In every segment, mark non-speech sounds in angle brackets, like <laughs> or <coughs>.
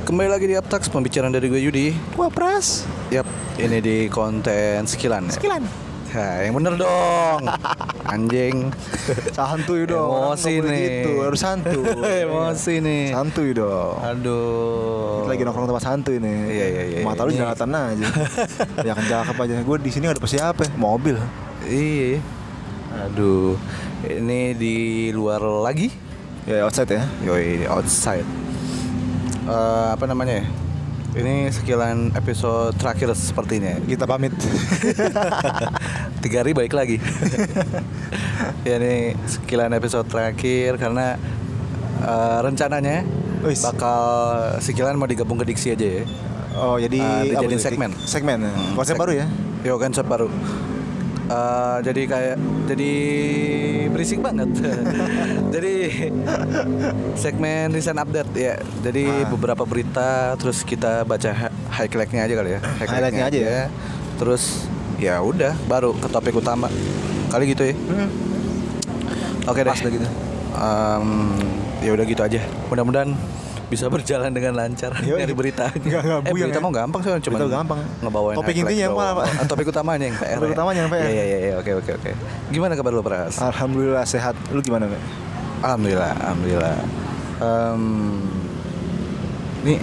Kembali lagi di Aptax pembicaraan dari gue Yudi. Wah pras Yap, ini di konten sekilan. ya? Sekilan Ya, yang bener dong. <laughs> Anjing. Santuy dong Emosi nih. gitu Harus santuy <laughs> Emosi nih. Santuy dong Aduh. Kita lagi nongkrong tempat santuy nih Iya, iya, iya. Mata lu Ini- jelalatan aja <laughs> Ya kan cakep aja Gue di sini gak ada siapa Mobil Iya. Aduh. Ini di luar lagi. Ya outside ya Yoi, outside. Eh, apa namanya ya? Ini sekilan episode terakhir sepertinya. Kita pamit <laughs> Tiga hari balik lagi. <laughs> ya ini sekilan episode terakhir karena eh, rencananya Wis. bakal sekilan mau digabung ke Diksi aja ya. Oh jadi Ah, apa dijadiin segmen. Segmen ya? Hmm, Konsep seg- baru ya Yo konsep baru. Eh, jadi kayak jadi berisik banget. <laughs> jadi segmen recent update ya. Jadi Ah. beberapa berita terus kita baca hi- highlightnya aja kali ya. Highlightnya aja ya. Terus ya udah baru ke topik utama. Kali gitu ya. Oke deh. Pas gitu. Em, ya udah gitu aja. Mudah-mudahan bisa berjalan dengan lancar Yoi. dari berita. Nggak- nggak eh, berita ya. mau gampang sih, cuma gampang. ngebawain Topik intinya yang mana, Pak? Ah, Topik utamanya yang PR. Topik ya? utamanya yang PR. Iya iya iya oke oke oke. Gimana kabar lu Pras? Alhamdulillah sehat Lu gimana Pak? Alhamdulillah alhamdulillah. Em, nih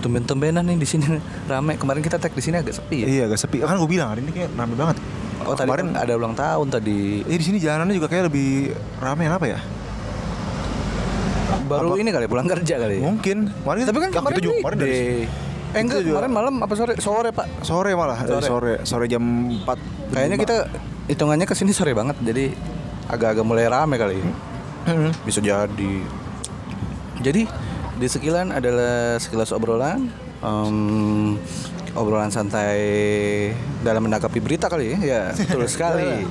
tumben-tumbenan nih di sini rame. Kemarin kita tag di sini agak sepi ya. Iya agak sepi Kan gue bilang hari ini kayak rame banget Oh tadi Kemarin ada ulang tahun tadi. Eh di sini jalanannya juga kayak lebih rame apa ya? Baru apa- ini kali pulang kerja kali. ya? Mungkin. Kemarin Tapi kan kemarin juga kemarin dari. Eh enggak, kemarin malam apa sore? Sore, Pak. sore malah dari Sore. sore sore jam 4 Kayaknya kita hitungannya ke sini sore banget. Jadi agak-agak mulai rame kali. ya. Hmm. Bisa jadi. Jadi di sekilan adalah sekilas obrolan. em, obrolan santai dalam menanggapi berita kali ya. Ya, betul <laughs> sekali.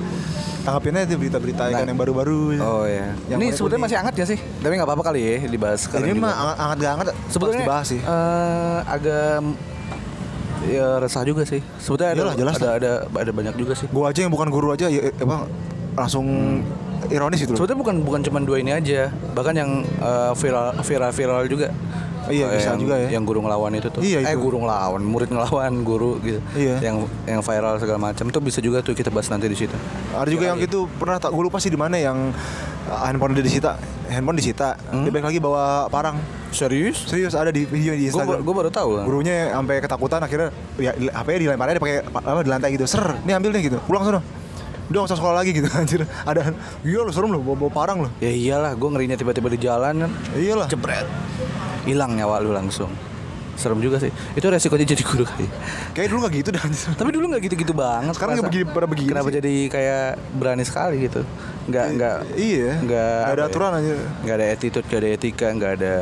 Tanggapinnya itu berita-berita Nah. ikan yang baru-baru Oh ya. Yang Ini sebetulnya masih hangat ya sih? Tapi nggak apa-apa kali ya dibahas sekarang. ini juga. mah anget gak anget sebetulnya pasti bahas sih eh, agak ya resah juga sih. Sebetulnya ada Iyalah, jelas ada, ada ada banyak juga sih. gua aja yang bukan guru aja ya apa langsung ironis itu loh Sebetulnya bukan bukan cuma dua ini aja, bahkan yang eh, viral viral viral juga. Iya, Eh, bisa yang, juga ya. Yang guru ngelawan itu tuh. Iya, Eh itu. guru ngelawan, murid ngelawan guru gitu. Iya. Yang yang viral segala macam itu bisa juga tuh kita bahas nanti di situ. ada juga yang gitu pernah tak gue lupa sih di mana yang uh, handphone dia disita handphone disita Hmm? dia balik lagi bawa parang Serius? serius ada di video di Instagram gue baru tahu. gurunya sampai ketakutan akhirnya ya HP-nya dilemparin dia pakai apa di lantai gitu ser ini ambil nih gitu pulang sono udah usah sekolah lagi gitu <laughs> anjir ada iya lo serem lo bawa, bawa parang lo Ya iyalah, gue ngerinya tiba-tiba di jalan kan. iyalah Jebret. Hilang nyawa lu langsung. Serem juga sih. Itu resikonya jadi guru kali. kayak dulu nggak gitu anjir. Tapi dulu nggak gitu-gitu banget. Sekarang nggak begini- pada begini Kenapa sih. jadi kayak berani sekali gitu? Nggak nggak iya nggak ada ya, aturan aja nggak ada attitude, nggak ada etika, nggak ada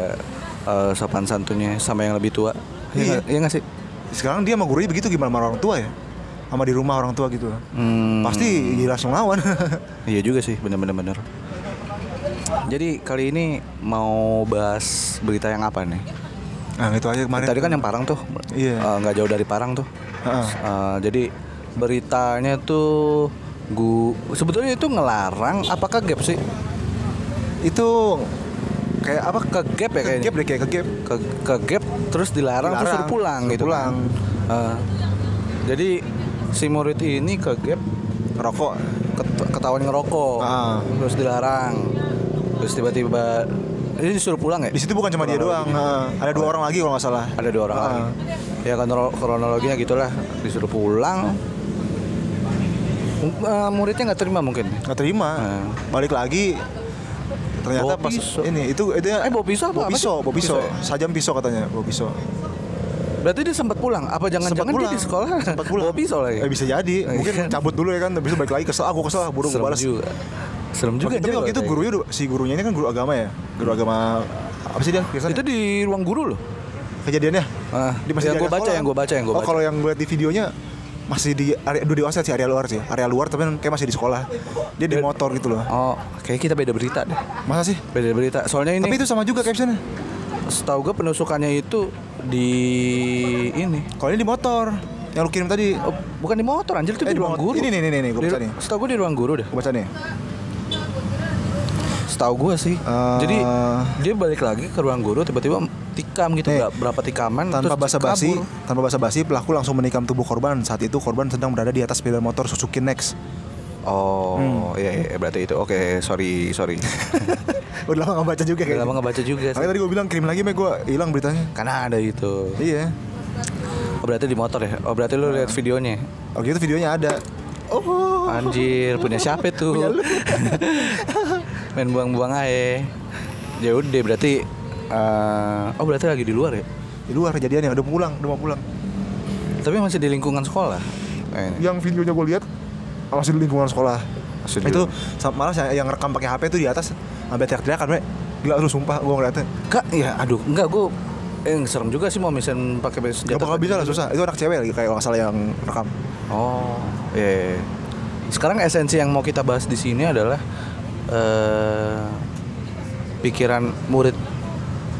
eh, sopan santunnya sama yang lebih tua. Iya Iya. nggak- nggak sih? sekarang dia sama gurunya begitu gimana sama orang tua ya sama di rumah orang tua gitu Hmm, pasti langsung lawan <laughs> Iya juga sih, bener-bener bener. Jadi kali ini mau bahas berita yang apa nih? nah itu aja kemarin Tadi kan yang Parang tuh, Iya. Eh, nggak jauh dari Parang tuh. Heeh. Eh, jadi beritanya tuh gu sebetulnya itu ngelarang apakah gap sih? itu kayak apa Ke gap ya kayaknya. gap deh kayak ke gap Ke, ke gap terus dilarang, terus Dilarang, suruh pulang suruh gitu. pulang. kan. Eh, jadi si murid ini ke gap rokok ket- ketahuan ngerokok, Ah. terus dilarang, terus tiba-tiba ini disuruh pulang ya? di situ bukan cuma dia doang Heeh. ada dua orang lagi kalau nggak salah Ada dua orang Ah. lagi. Ya kan kronolo- kronologinya gitulah disuruh pulang. Eh, muridnya nggak terima mungkin. nggak terima Ah. balik lagi ternyata Bawa pas ini itu itu Eh, bawa pisau apa? bawa pisau bawa pisau Pisau ya? sajam pisau katanya bawa pisau Berarti dia sempat pulang. Apa jangan-jangan dia di sekolah sempat <laughs> pulang bawa pisau lagi? eh, bisa jadi Eh, mungkin iya. cabut dulu ya kan habis itu balik lagi kesel aku kesel buru gue balas juga. Serem juga. tapi waktu itu gurunya udah- si gurunya ini kan guru agama ya guru agama apa sih dia biasanya Itu di ruang guru loh. kejadiannya Ah, di masjid yang gue baca, yang gue baca, yang gue oh baca. kalau yang gue lihat di videonya masih di area dua di offset sih area luar sih area luar tapi kayak masih di sekolah dia di motor gitu loh Oh, kayak kita beda berita deh. masa sih Beda berita. Soalnya ini tapi itu sama juga captionnya setahu gue penusukannya itu di ini. kalau ini di motor yang lu kirim tadi Oh, bukan di motor anjir itu Eh, di di ruang motor. guru. Ini, nih, nih, nih, gua Di- baca nih. Setahu gue di ruang guru deh. gue baca nih setahu gue sih. Eh. Jadi dia balik lagi ke ruang guru tiba-tiba tikam gitu Nih, ber- berapa tikaman tanpa basa-basi tanpa basa-basi pelaku langsung menikam tubuh korban saat itu korban sedang berada di atas sepeda motor Suzuki Next Oh, Hmm. iya, iya berarti itu. Oke, sorry, sorry. <laughs> udah lama nggak baca juga Udah lama nggak baca juga sih. Makanya tadi gue bilang kirim lagi mah gue hilang beritanya Karena ada itu. iya Oh, berarti di motor ya? Oh, berarti lu lihat videonya. oh gitu videonya ada oh Anjir, punya siapa tuh? <laughs> <laughs> Main buang-buang aja. Ya udah berarti eh, oh berarti lagi di luar ya? di luar kejadiannya udah pulang udah mau pulang Tapi masih di lingkungan sekolah. Eh, yang videonya gue lihat masih di lingkungan sekolah Masih itu lingkungan. sa- malah saya- yang rekam pakai HP itu di atas sampai teriak-teriakan gila lu sumpah gue ngeliatnya Kak, ya aduh, enggak gua eh serem juga sih mau misalnya pakai Gak senjata. bakal bisa lah susah itu anak cewek lagi kayak salah yang rekam Oh, iya. iya. Sekarang esensi yang mau kita bahas di sini adalah eh pikiran murid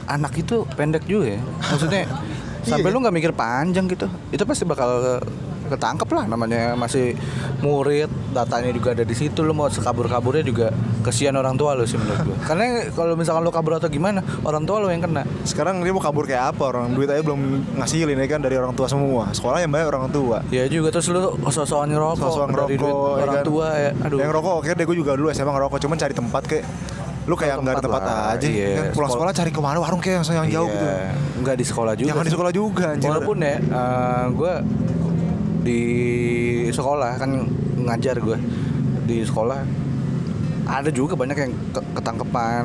anak itu pendek juga ya. Maksudnya <laughs> sampai Iya. lu nggak mikir panjang gitu. Itu pasti bakal ketangkep lah namanya masih murid datanya juga ada di situ lu mau sekabur-kaburnya juga kesian orang tua lu sih menurut gua <laughs> karena kalau misalkan lu kabur atau gimana orang tua lu yang kena sekarang dia mau kabur kayak apa orang duit aja belum ngasilin ya kan dari orang tua semua sekolah yang bayar orang tua ya juga terus lu sosokan ngerokok Sosok dari duit ya orang kan. tua ya aduh yang rokok oke deh gue juga dulu SMA ngerokok cuman cari tempat kayak lu kayak nggak ada tempat lah, aja iya. kan pulang Sekolah- sekolah cari ke mana warung kayak yang, yang jauh gitu Iya, Nggak di sekolah juga. Jangan di sekolah juga, anjir. Walaupun ya, gue di sekolah kan ngajar gue di sekolah ada juga banyak yang ke- ketangkepan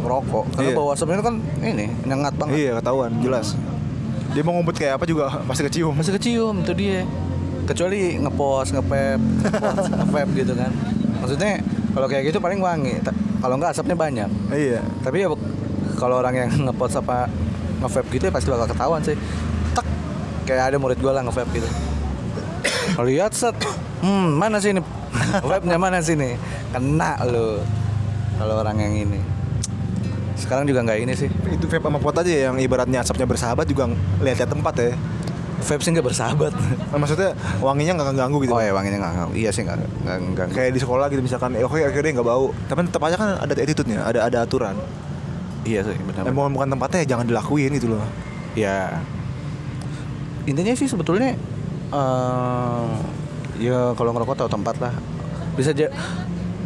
rokok karena Iya. bawa sebenarnya kan ini nyengat banget. Iya ketahuan jelas. Dia mau ngumpet kayak apa juga? Pasti kecium. Masih kecium itu dia. Kecuali ngepost ngepep ngepost <laughs> ngepep gitu kan. Maksudnya kalau kayak gitu paling wangi. Kalau nggak asapnya banyak. Iya. Tapi ya kalau orang yang ngepost apa nge-vape gitu ya pasti bakal ketahuan sih kayak ada murid gue lah nge-vape gitu. Kalau lihat set hmm mana sih ini vape-nya mana sih ini kena lo kalau orang yang ini. Sekarang juga nggak ini sih. Itu vape sama pot aja yang ibaratnya asapnya bersahabat juga lihat-lihat tempat ya. Vape sih nggak bersahabat. Nah, maksudnya wanginya nggak ganggu gitu? Oh ya wanginya nggak nggak iya sih nggak nggak nggak. Kayak di sekolah gitu misalkan eh, oke oke deh nggak bau. Tapi tetap aja kan ada attitude-nya ada ada aturan. Iya sih benar emang bukan tempatnya ya jangan dilakuin gitu loh. Ya intinya sih sebetulnya eh ya kalau ngerokok tahu tempat lah. Bisa aja.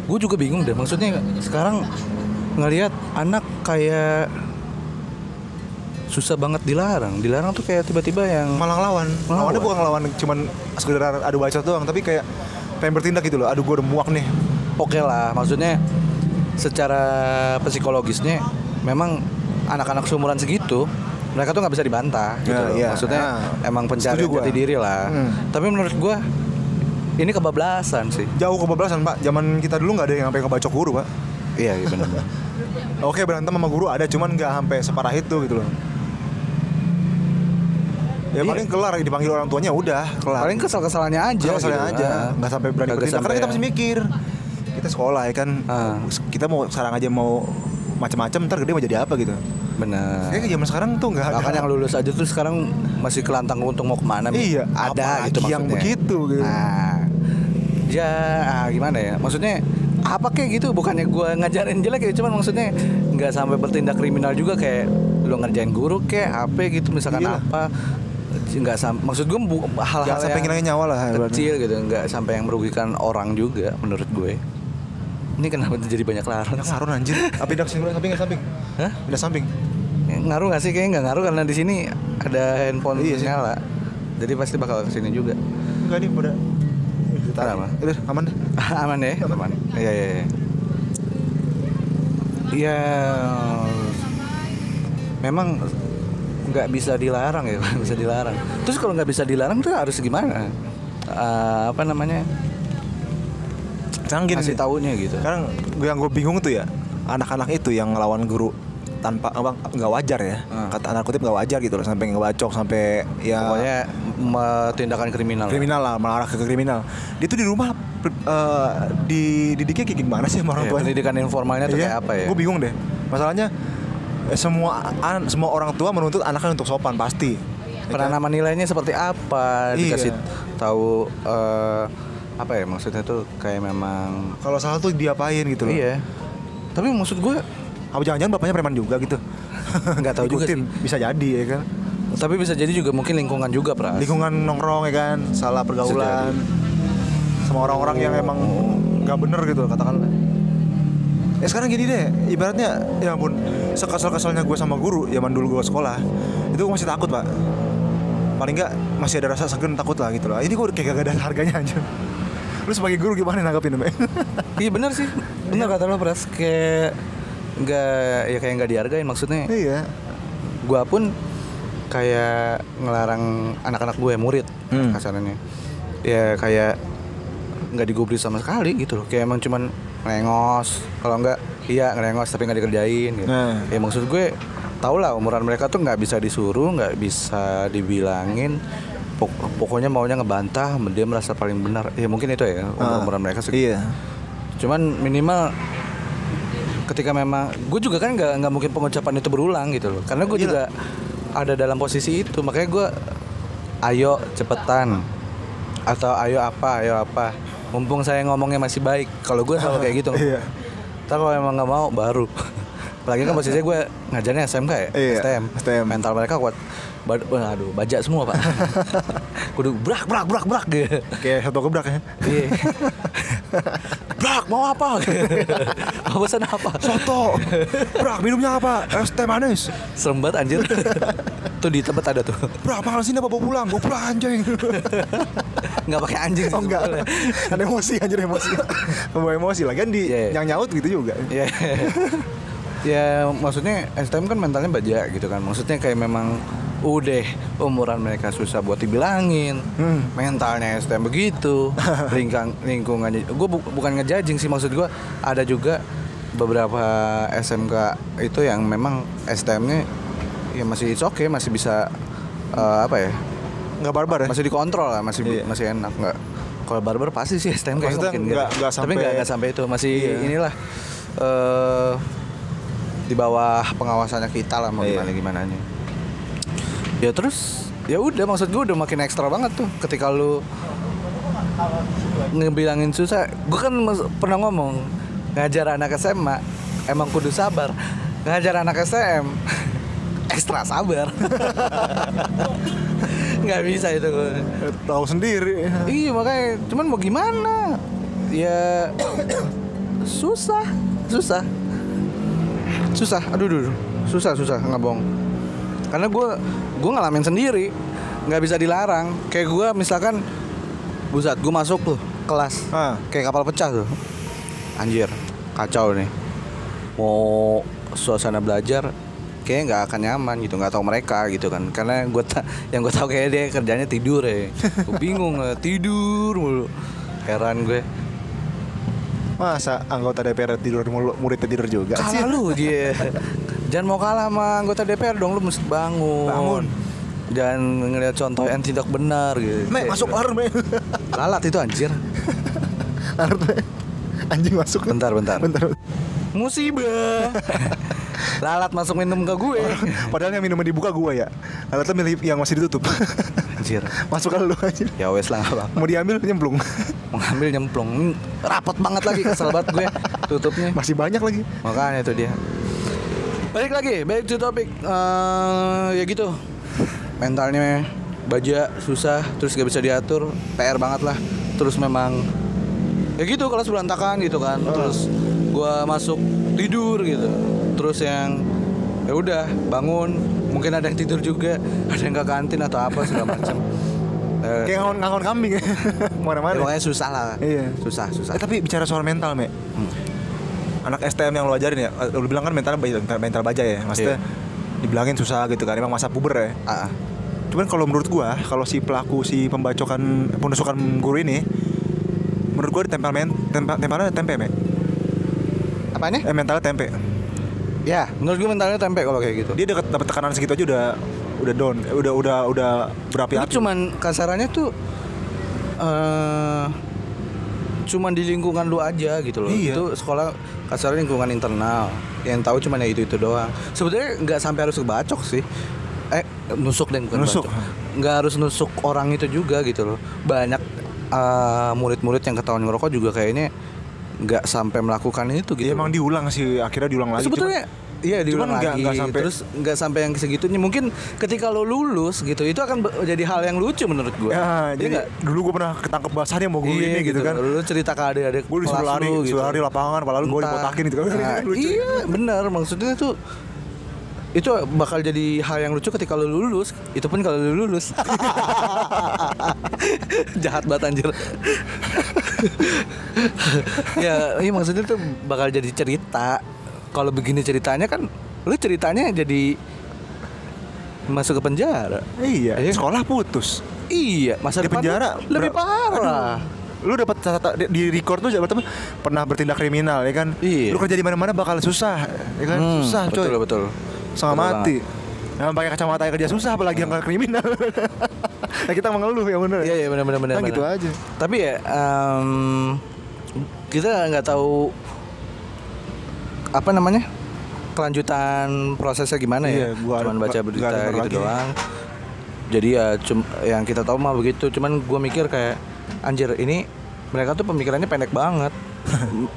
Gue juga bingung deh maksudnya sekarang ngelihat anak kayak susah banget dilarang. Dilarang tuh kayak tiba-tiba yang malah ngelawan lawannya bukan ngelawan cuman sekedar adu bacot doang tapi kayak pengen bertindak gitu loh. Aduh gue udah muak nih. Oke lah maksudnya secara psikologisnya memang anak-anak seumuran segitu mereka tuh nggak bisa dibantah gitu Ya, loh. iya. maksudnya Nah, emang pencarian gua. jati diri lah Hmm. tapi menurut gua ini kebablasan sih jauh kebablasan pak zaman kita dulu nggak ada yang sampai ngebacok guru pak iya iya benar <laughs> oke berantem sama guru ada cuman nggak sampai separah itu gitu loh ya Iya. paling kelar dipanggil orang tuanya udah kelar paling kesal-kesalannya aja Kesel-keselnya gitu. aja Ah. nggak sampai berani bertindak karena kita masih mikir kita sekolah ya kan Ah. kita mau sekarang aja mau macam-macam ntar gede mau jadi apa gitu. Benar. Kayaknya zaman sekarang tuh nggak ada. bahkan yang lulus aja tuh sekarang masih kelantang untuk mau ke mana Iya, ada gitu maksudnya yang begitu, gitu. nah ya ah, gimana ya? Maksudnya apa kayak gitu? Bukannya gua ngajarin jelek ya cuman maksudnya nggak sampai bertindak kriminal juga kayak lu ngerjain guru kayak apa gitu misalkan Iya. apa. Nggak sampai maksud gue hal-hal sampai yang ngilangin nyawa lah, kecil gitu nggak sampai yang merugikan orang juga menurut gue ini kenapa jadi banyak laran Banyak ngaruh anjir. Apa pindah ke sini samping samping? Hah? Pindah samping. ngaruh nggak sih kayaknya nggak ngaruh karena di sini ada handphone Iya sih. nyala jadi pasti bakal ke sini juga Enggak nih pada Ada apa? Udah aman deh. <laughs> aman ya aman iya iya iya Iya, memang nggak bisa dilarang ya <laughs> nggak bisa dilarang terus kalau nggak bisa dilarang tuh harus gimana Eh, apa namanya Sekarang gini kasih nih. taunya gitu. Sekarang gue yang gue bingung tuh ya anak-anak itu yang ngelawan guru tanpa apa nggak wajar ya. Hmm. kata anak kutip nggak wajar gitu loh sampai ngebacok sampai ya pokoknya tindakan kriminal kriminal lah mengarah ke kriminal. Dia tuh di rumah eh, dididiknya kayak gimana sih sama orang Iya, tuanya? pendidikan informalnya tuh kayak apa ya? gue bingung deh. Masalahnya eh, semua an- semua orang tua menuntut anaknya untuk sopan pasti. Ya kan? penanaman nilainya seperti apa? Iya. dikasih tahu eh, apa ya maksudnya tuh kayak memang kalau salah tuh diapain gitu loh iya Tapi maksud gue Apa jangan-jangan bapaknya preman juga gitu? <laughs> Nggak tahu juga Ikutin. Bisa jadi ya kan. tapi bisa jadi juga mungkin lingkungan juga, Pras. Lingkungan nongkrong ya kan, salah pergaulan. Sama orang-orang yang emang nggak bener gitu katakanlah. Ya sekarang gini deh, ibaratnya ya ampun, sekesal-kesalnya gue sama guru zaman dulu gue sekolah, itu gue masih takut pak. Paling nggak masih ada rasa segan takut lah gitu loh. Ini gue kayak gak ada harganya aja. Lu sebagai guru gimana nanggapin Mbak? Iya benar sih. Benar kata lo, Pras. Kayak nggak ya kayak nggak dihargain maksudnya. iya. Gua pun kayak ngelarang anak-anak gue murid Hmm. kasarannya. Ya kayak nggak digubris sama sekali gitu loh. Kayak emang cuman ngelengos. Kalau nggak iya ngelengos tapi nggak dikerjain gitu. Nah. Ya maksud gue tau lah umuran mereka tuh nggak bisa disuruh, nggak bisa dibilangin. Pok- pokoknya maunya ngebantah, dia merasa paling benar. Ya mungkin itu ya umuran mereka segitu. Iya. Cuman minimal ketika memang gue juga kan nggak nggak mungkin pengucapan itu berulang gitu loh. Karena gue Iya. juga ada dalam posisi itu, makanya gue ayo cepetan atau ayo apa, ayo apa. Mumpung saya ngomongnya masih baik. Kalau gue selalu kayak gitu. Iya. Ntar kalau emang nggak mau baru. <laughs> Apalagi kan posisinya gue ngajarnya SMK ya, Iya, STM. STM. Mental mereka kuat. Bad, aduh, baja semua pak. <laughs> Kudu brak brak brak brak gitu. Kayak satu gebrak ya. Iya. <laughs> Brak mau apa? <laughs> mau pesan apa? Soto. Brak minumnya apa? Es teh manis. Serem banget anjir. tuh di tempat ada tuh. Brak mahal sini apa bawa pulang? Bawa pulang anjing. Nggak pakai anjing. Oh enggak. Ada emosi anjir emosi. Membawa emosi lagian di Iya. yang nyaut gitu juga. Ya. ya maksudnya STM kan mentalnya baja gitu kan. Maksudnya kayak memang udah umuran mereka susah buat dibilangin Hmm. mentalnya STM begitu <laughs> lingkang lingkungannya gue bukan ngejajing sih maksud gue ada juga beberapa SMK itu yang memang STM-nya ya masih it's okay masih bisa eh, apa ya Enggak barbar ya? masih dikontrol lah masih Iya. masih enak nggak kalau barber pasti sih STM kayak mungkin nggak- gitu. nggak tapi sampai- nggak nggak sampai itu masih Iya. inilah eh di bawah pengawasannya kita lah mau Iya. gimana gimana ya terus ya udah maksud gue udah makin ekstra banget tuh ketika lu ngebilangin susah gue kan pernah ngomong ngajar anak SMA emang kudu sabar ngajar anak SM <laughs> ekstra sabar <laughs> nggak bisa itu gue Eh, Tahu sendiri. Iya makanya cuman mau gimana? Ya <coughs> susah, susah. Susah. Aduh, aduh, aduh. susah, susah nggak bohong. Karena gue gue ngalamin sendiri, nggak bisa dilarang. Kayak gue misalkan, buset, gue masuk tuh kelas, Ah. kayak kapal pecah tuh. Anjir, kacau nih. Mau suasana belajar kayaknya nggak akan nyaman gitu nggak tahu mereka gitu kan karena gue ta- yang gue tahu kayak dia kerjanya tidur ya gue bingung eh, tidur mulu heran gue Masa anggota DPR tidur mulu, muridnya tidur juga sih? kalah lu <laughs> dia jangan mau kalah sama anggota DPR dong lu mesti bangun Bangun. jangan ngeliat contoh yang tidak benar gitu Me, masuk alarm, me. <laughs> lalat itu anjir Alarm, me. Anjing masuk. bentar bentar Bentar. musibah <laughs> lalat masuk minum ke gue <laughs> Padahal yang minumnya dibuka gua ya. Alatnya milih yang masih ditutup. anjir masuk kalau lu anjir. ya wes lah apa Mau diambil nyemplung. mau ngambil nyemplung rapot banget lagi kesel banget gue tutupnya Masih banyak lagi. makanya itu dia balik lagi back to topic. Eh, ya gitu. Mentalnya baja susah terus gak bisa diatur. PR banget lah. Terus memang ya gitu kelas berantakan gitu kan. Terus gua masuk tidur gitu. Terus yang ya udah bangun. Mungkin ada yang tidur juga <laughs> ada yang ke kantin atau apa segala macam <laughs> Eh, Kayak ngangon, ngangon kambing. <laughs> Ya. ya Mana-mana. pokoknya susah lah. Iya. susah susah. Eh, tapi bicara soal mental, Me. Anak STM yang lu ajarin ya, lu bilang kan mental mental, mental baja ya. Maksudnya dibilangin susah gitu kan, emang masa puber ya. Ah. Cuman kalau menurut gua, kalau si pelaku si pembacokan penusukan guru ini menurut gua ditempel men tempel tempelnya tempe, Me. apanya Eh mentalnya tempe. ya menurut gue mentalnya tempe kalau kayak gitu Dia dapat dapat tekanan segitu aja udah udah down, udah udah udah berapi-api. cuman kasarannya tuh eh cuman di lingkungan lu aja gitu loh. Iya. Itu sekolah kasarnya lingkungan internal. Yang tahu cuman ya itu-itu doang. Sebetulnya nggak sampai harus kebacok sih. Eh nusuk deh bukan Nusuk. Nggak harus nusuk orang itu juga gitu loh. Banyak eh, murid-murid yang ketahuan ngerokok juga kayaknya nggak sampai melakukan itu gitu. Iya emang diulang sih akhirnya diulang lagi. sebetulnya iya diulang cuman lagi nggak sampai- terus nggak sampai yang segitunya mungkin ketika lo lulus gitu itu akan jadi hal yang lucu menurut gue ya, Iya jadi nggak? dulu gue pernah ketangkep basahnya mau gue Iya ini gitu, kan. Lu cerita ke adik-adik Gue disuruh lari, lu disuruh lari lapangan, padahal gue Entah. dibotakin gitu kan. Nah, <laughs> Lucu. Iya, benar. Maksudnya tuh itu bakal jadi hal yang lucu ketika lu lulus. Itu pun kalau lu lulus. <laughs> Jahat banget anjir. <laughs> ya, iya maksudnya tuh bakal jadi cerita. Kalau begini ceritanya kan lu ceritanya jadi masuk ke penjara. Iya, Iya. sekolah putus. Iya, masa Di penjara lebih parah. Lu dapat di- record tuh apa pernah bertindak kriminal ya kan? Iya. Lu kerja di mana-mana bakal susah, ya kan? Hmm, susah coy. Betul, betul. Sama Betul mati. Yang pakai kacamata yang kerja susah apalagi yang kriminal. nah, <laughs> kita mengeluh ya bener. Iya, iya benar benar benar. Kan gitu benar. aja. Tapi ya em, kita nggak tahu apa namanya kelanjutan prosesnya gimana Iya, ya. gua Cuman baca berita gitu lagi. doang. Jadi ya cum, yang kita tahu mah begitu. Cuman gue mikir kayak anjir ini mereka tuh pemikirannya pendek banget.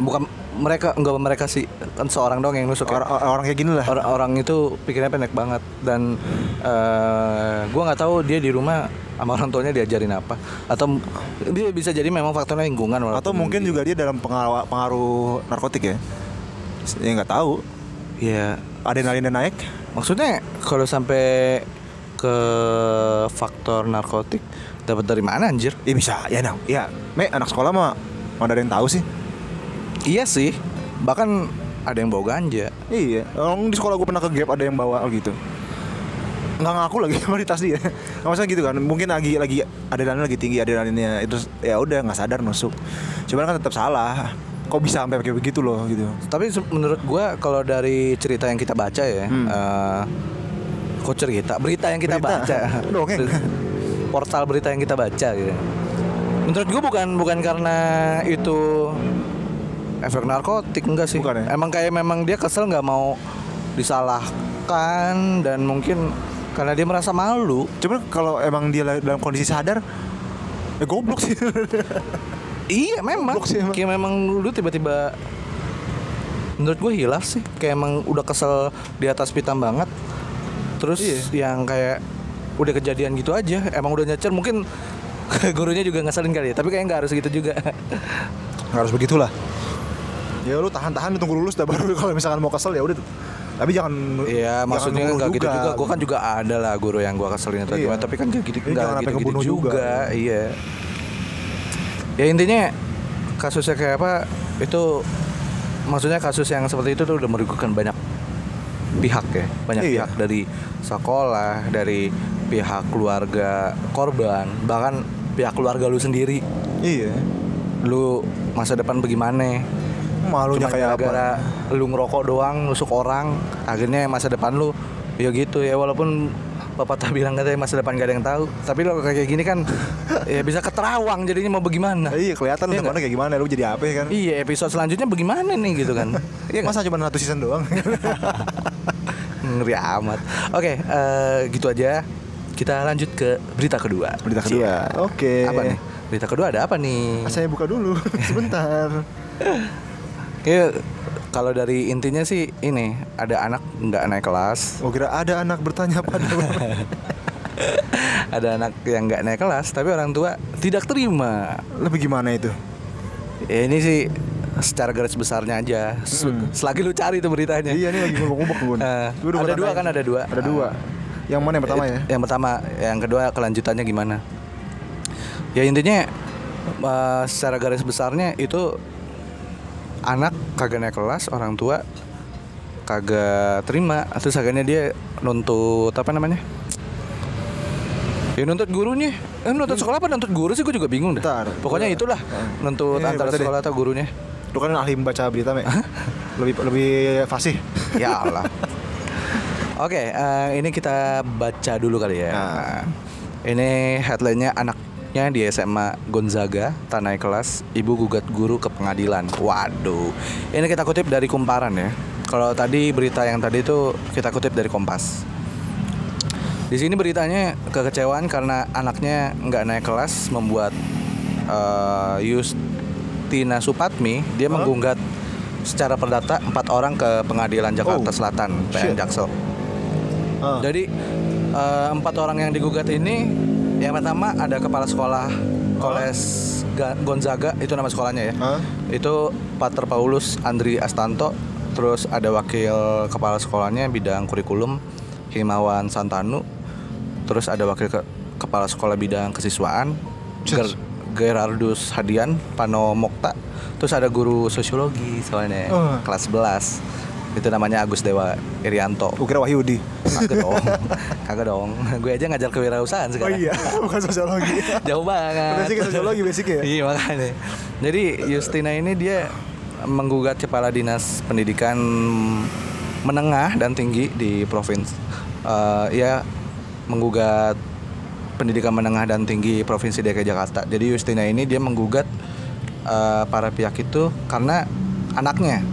Bukan mereka enggak mereka sih kan seorang dong yang nusuk ya. Orang, orang kayak gini lah. Orang, orang itu pikirnya pendek banget dan eh gua nggak tahu dia di rumah sama orang tuanya diajarin apa atau dia bisa jadi memang faktornya lingkungan Atau mungkin gitu. juga dia dalam pengaruh, pengaruh narkotik ya. Ya nggak tahu. ya Adrenalinnya naik. maksudnya kalau sampai ke faktor narkotik dapat dari mana anjir Ya bisa, ya nah. Ya, me anak sekolah mah mana ada yang tahu sih. iya sih bahkan ada yang bawa ganja Iya, orang di sekolah gue pernah ke gap ada yang bawa gitu. Nggak ngaku lagi sama di tas dia. Nggak masalah gitu kan. Mungkin lagi lagi adrenalinnya lagi tinggi adrenalinnya itu ya udah nggak sadar nusuk. Cuman kan tetap salah. Kok bisa sampai kayak begitu loh gitu. Tapi menurut gua kalau dari cerita yang kita baca ya, Hmm. eh, kok cerita berita yang kita Berita? baca, <laughs> Dongeng. portal berita yang kita baca gitu. Menurut gua bukan bukan karena itu efek narkotik enggak sih. Bukan ya? Emang kayak memang dia kesel nggak mau disalahkan dan mungkin karena dia merasa malu. Cuman kalau emang dia la- dalam kondisi sadar, ya goblok sih. <laughs> Iya memang. Goblok sih emang. Kayak memang lu tiba-tiba menurut gue hilaf sih. Kayak emang udah kesel di atas pitam banget. Terus Iya. yang kayak udah kejadian gitu aja. Emang udah nyecer mungkin <laughs> gurunya juga ngeselin kali ya. Tapi kayak nggak harus gitu juga. Nggak harus begitulah. Ya lu tahan-tahan tunggu lulus dah <laughs> baru kalau misalkan mau kesel ya udah. Tapi jangan Iya maksudnya nggak gitu juga. Gue kan juga ada lah guru yang gue keselin atau Iya. gimana. Tapi kan kayak gitu nggak gitu, ngebunuh juga. juga. Iya. Ya intinya kasusnya kayak apa itu maksudnya kasus yang seperti itu tuh udah merugikan banyak pihak ya banyak Iya. pihak dari sekolah dari pihak keluarga korban bahkan pihak keluarga lu sendiri Iya. lu masa depan bagaimana Malunya Cuma kayak apa? lu ngerokok doang nusuk orang akhirnya masa depan lu ya gitu ya walaupun bapak tak bilang katanya masa depan gak ada yang tahu tapi lo kayak gini kan ya bisa keterawang jadinya mau bagaimana Iya kelihatan Iya depannya kayak gimana lu jadi apa ya kan? iya episode selanjutnya bagaimana nih gitu kan <laughs> iya? Masa cuma satu season doang? <laughs> ngeri amat oke eh, gitu aja kita lanjut ke berita kedua Berita kedua. Oke. apa nih berita kedua ada apa nih Saya buka dulu <laughs> sebentar. Kayak kalau dari intinya sih ini ada anak nggak naik kelas Oh kira ada anak bertanya pada <laughs> ada anak yang nggak naik kelas tapi orang tua tidak terima Lebih gimana itu? ya ini sih secara garis besarnya aja S- selagi lu cari tuh beritanya Hmm. Iya nih lagi ngubek-ngubek gue. <laughs> Eh, ada dua kan ada dua Ada dua. Yang mana yang pertama ya? yang pertama yang kedua kelanjutannya gimana ya intinya eh, secara garis besarnya itu anak kagak naik kelas orang tua kagak terima terus akhirnya dia nuntut apa namanya Ya nuntut gurunya Eh nuntut sekolah apa nuntut guru sih gue juga bingung dah Bentar. Pokoknya itulah Nuntut Eh, antara baca deh. sekolah atau gurunya Lu kan ahli membaca berita, Me. lebih lebih fasih. Ya Allah Oke eh, ini kita baca dulu kali ya Nah. Ini headline-nya anaknya di SMA Gonzaga Tak naik kelas Ibu gugat guru ke pengadilan Waduh Ini kita kutip dari kumparan ya Kalau tadi berita yang tadi itu kita kutip dari Kompas Di sini beritanya kekecewaan karena anaknya nggak naik kelas membuat eh, Justina Supatmi dia menggugat secara perdata empat orang ke pengadilan Jakarta Oh. Selatan PN. Jaksel. Ah. Jadi eh, empat orang yang digugat ini yang pertama ada kepala sekolah Koles Ga- Gonzaga itu nama sekolahnya ya. Hah? Itu Pater Paulus Andri Astanto, terus ada wakil kepala sekolahnya bidang kurikulum Himawan Santanu, terus ada wakil ke- kepala sekolah bidang kesiswaan Ger- Gerardus Hadian Pano Mokta, terus ada guru sosiologi soalnya Oh. kelas 11 itu namanya Agus Dewa Irianto. Gue kira Wahyudi. Kagak dong, kagak dong. Gue aja ngajar kewirausahaan Oh sekarang. iya, bukan sosiologi. <laughs> Jauh banget. Basicnya sosiologi, basicnya. Iya makanya. Jadi Justina ini dia menggugat kepala dinas pendidikan menengah dan tinggi di provinsi. Eh, ya menggugat pendidikan menengah dan tinggi provinsi DKI Jakarta. Jadi Justina ini dia menggugat eh, para pihak itu karena anaknya.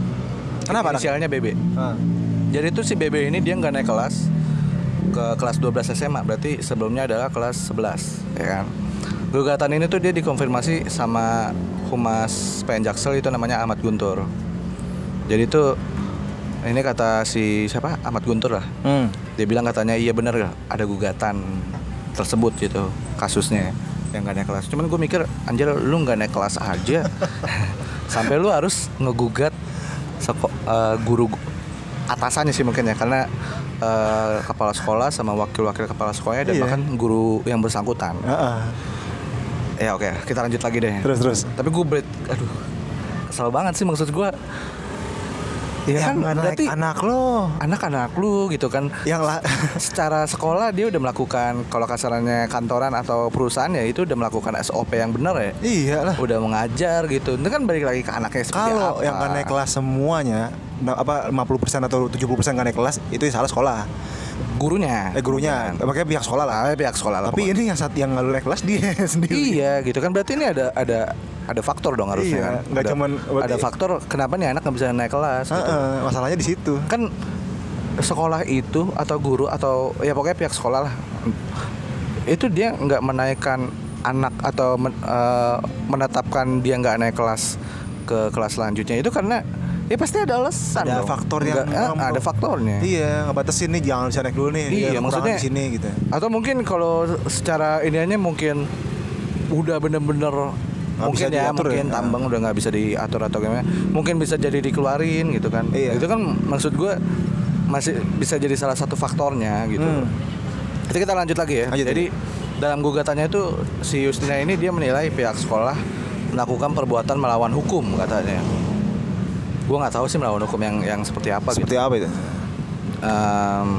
Kenapa? Inisialnya BB. Ah. Jadi itu si BB ini dia nggak naik kelas ke kelas 12 SMA, berarti sebelumnya adalah kelas 11, ya kan. Gugatan ini tuh dia dikonfirmasi sama Humas PN Jaksel itu namanya Ahmad Guntur. Jadi itu ini kata si siapa Ahmad Guntur lah. Hmm. Dia bilang katanya iya bener gak ada gugatan tersebut gitu kasusnya yang gak naik kelas. Cuman gue mikir anjir lu nggak naik kelas aja <laughs> sampai lu harus ngegugat seko- eh, guru atasannya sih mungkin ya karena eh, kepala sekolah sama wakil-wakil kepala sekolahnya dan Iya. bahkan guru yang bersangkutan. Ah, ah. Ya oke kita lanjut lagi deh. Terus terus. Tapi gue berit, aduh kesel banget sih maksud gue. Ya, kan kan berarti- anak lo. Anak-anak lu gitu kan Yang lah. <laughs> secara sekolah dia udah melakukan kalau kasarannya kantoran atau perusahaan ya itu udah melakukan SOP yang benar ya iya lah. udah mengajar gitu itu kan balik lagi ke anaknya seperti Kalau apa yang nggak naik kelas semuanya, apa 50% atau 70% nggak naik kelas itu salah sekolah. gurunya Eh gurunya, makanya pihak sekolah lah. Ah, pihak sekolah lah Tapi pokoknya. ini yang saat yang nggak naik kelas dia <laughs> sendiri. iya gitu kan berarti ini ada ada ada faktor dong harusnya Iya, kan nggak ada, cuman ada faktor kenapa nih anak nggak bisa naik kelas gitu. Heeh, masalahnya di situ. kan sekolah itu atau guru atau ya pokoknya pihak sekolah lah itu dia nggak menaikkan anak atau men- eh, menetapkan dia nggak naik kelas ke kelas selanjutnya itu karena ya pasti ada alasan Ada dong. faktor yang Nggak- eh, ada faktornya Iya, ngebatasin nih jangan bisa naik dulu nih. Iya, Ya, maksudnya- di sini gitu. atau mungkin kalau secara iniannya mungkin udah bener-bener Nggak mungkin bisa ya diatur mungkin ya. tambang udah nggak bisa diatur atau gimana mungkin bisa jadi dikeluarin gitu kan Iya. itu kan maksud gue masih bisa jadi salah satu faktornya gitu Hmm. Itu kita lanjut lagi ya Lanjut, jadi dalam gugatannya itu si Justina ini dia menilai pihak sekolah melakukan perbuatan melawan hukum katanya gue nggak tahu sih melawan hukum yang yang seperti apa gitu Seperti apa itu? Em,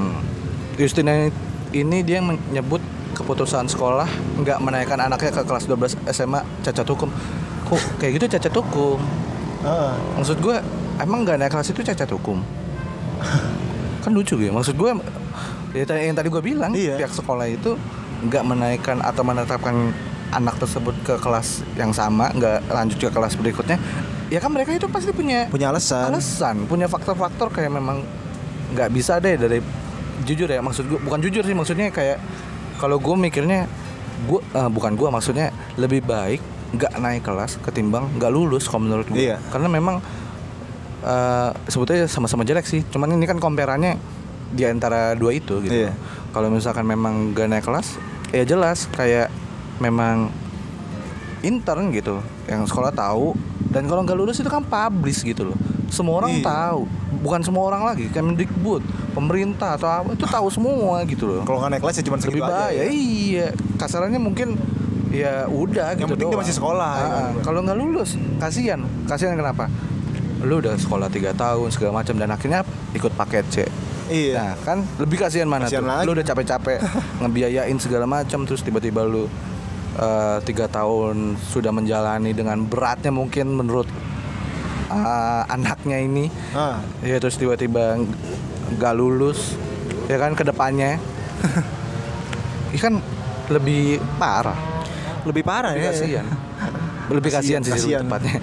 Justina ini dia menyebut keputusan sekolah nggak menaikkan anaknya ke kelas 12 SMA cacat hukum. Kok kayak gitu cacat hukum? Heeh. Maksud gue emang nggak naik kelas itu cacat hukum? <laughs> kan lucu gitu. Maksud gue ya tadi- yang tadi gue bilang Iya. pihak sekolah itu nggak menaikkan atau menetapkan anak tersebut ke kelas yang sama, nggak lanjut ke kelas berikutnya. Ya kan mereka itu pasti punya Punya alasan. alasan punya faktor-faktor kayak memang nggak bisa deh dari jujur ya maksud gue bukan jujur sih maksudnya kayak kalau gue mikirnya gue eh, bukan gue maksudnya lebih baik nggak naik kelas ketimbang nggak lulus kalau menurut gue Iya. karena memang eh, sebetulnya sama-sama jelek sih. Cuman ini kan komperannya di antara dua itu gitu. Iya. kalau misalkan memang gak naik kelas ya jelas kayak memang intern gitu yang sekolah tahu. Dan kalau nggak lulus itu kan publish gitu loh. Semua orang Iya. tahu. Bukan semua orang lagi Kemendikbud pemerintah atau apa itu tahu semua gitu loh Kalau nggak naik kelas ya cuma segitu lebih aja. ya. iya kasarannya mungkin ya udah Yang gitu penting dia masih sekolah, ya Ah, kan? kalau nggak lulus kasihan kasihan kenapa lu udah sekolah tiga tahun segala macam dan akhirnya ikut paket C Iya. Nah kan lebih kasihan mana Kasihan tuh lagi. Lu udah capek-capek <laughs> ngebiayain segala macam Terus tiba-tiba lu eh, Tiga tahun sudah menjalani dengan beratnya mungkin menurut eh, anaknya ini Ah, Ya terus tiba-tiba nggak lulus Ya kan ke depannya <laughs> Ini kan lebih parah lebih parah Lebih ya. kasihan Lebih kasihan sih Kasihan. tepatnya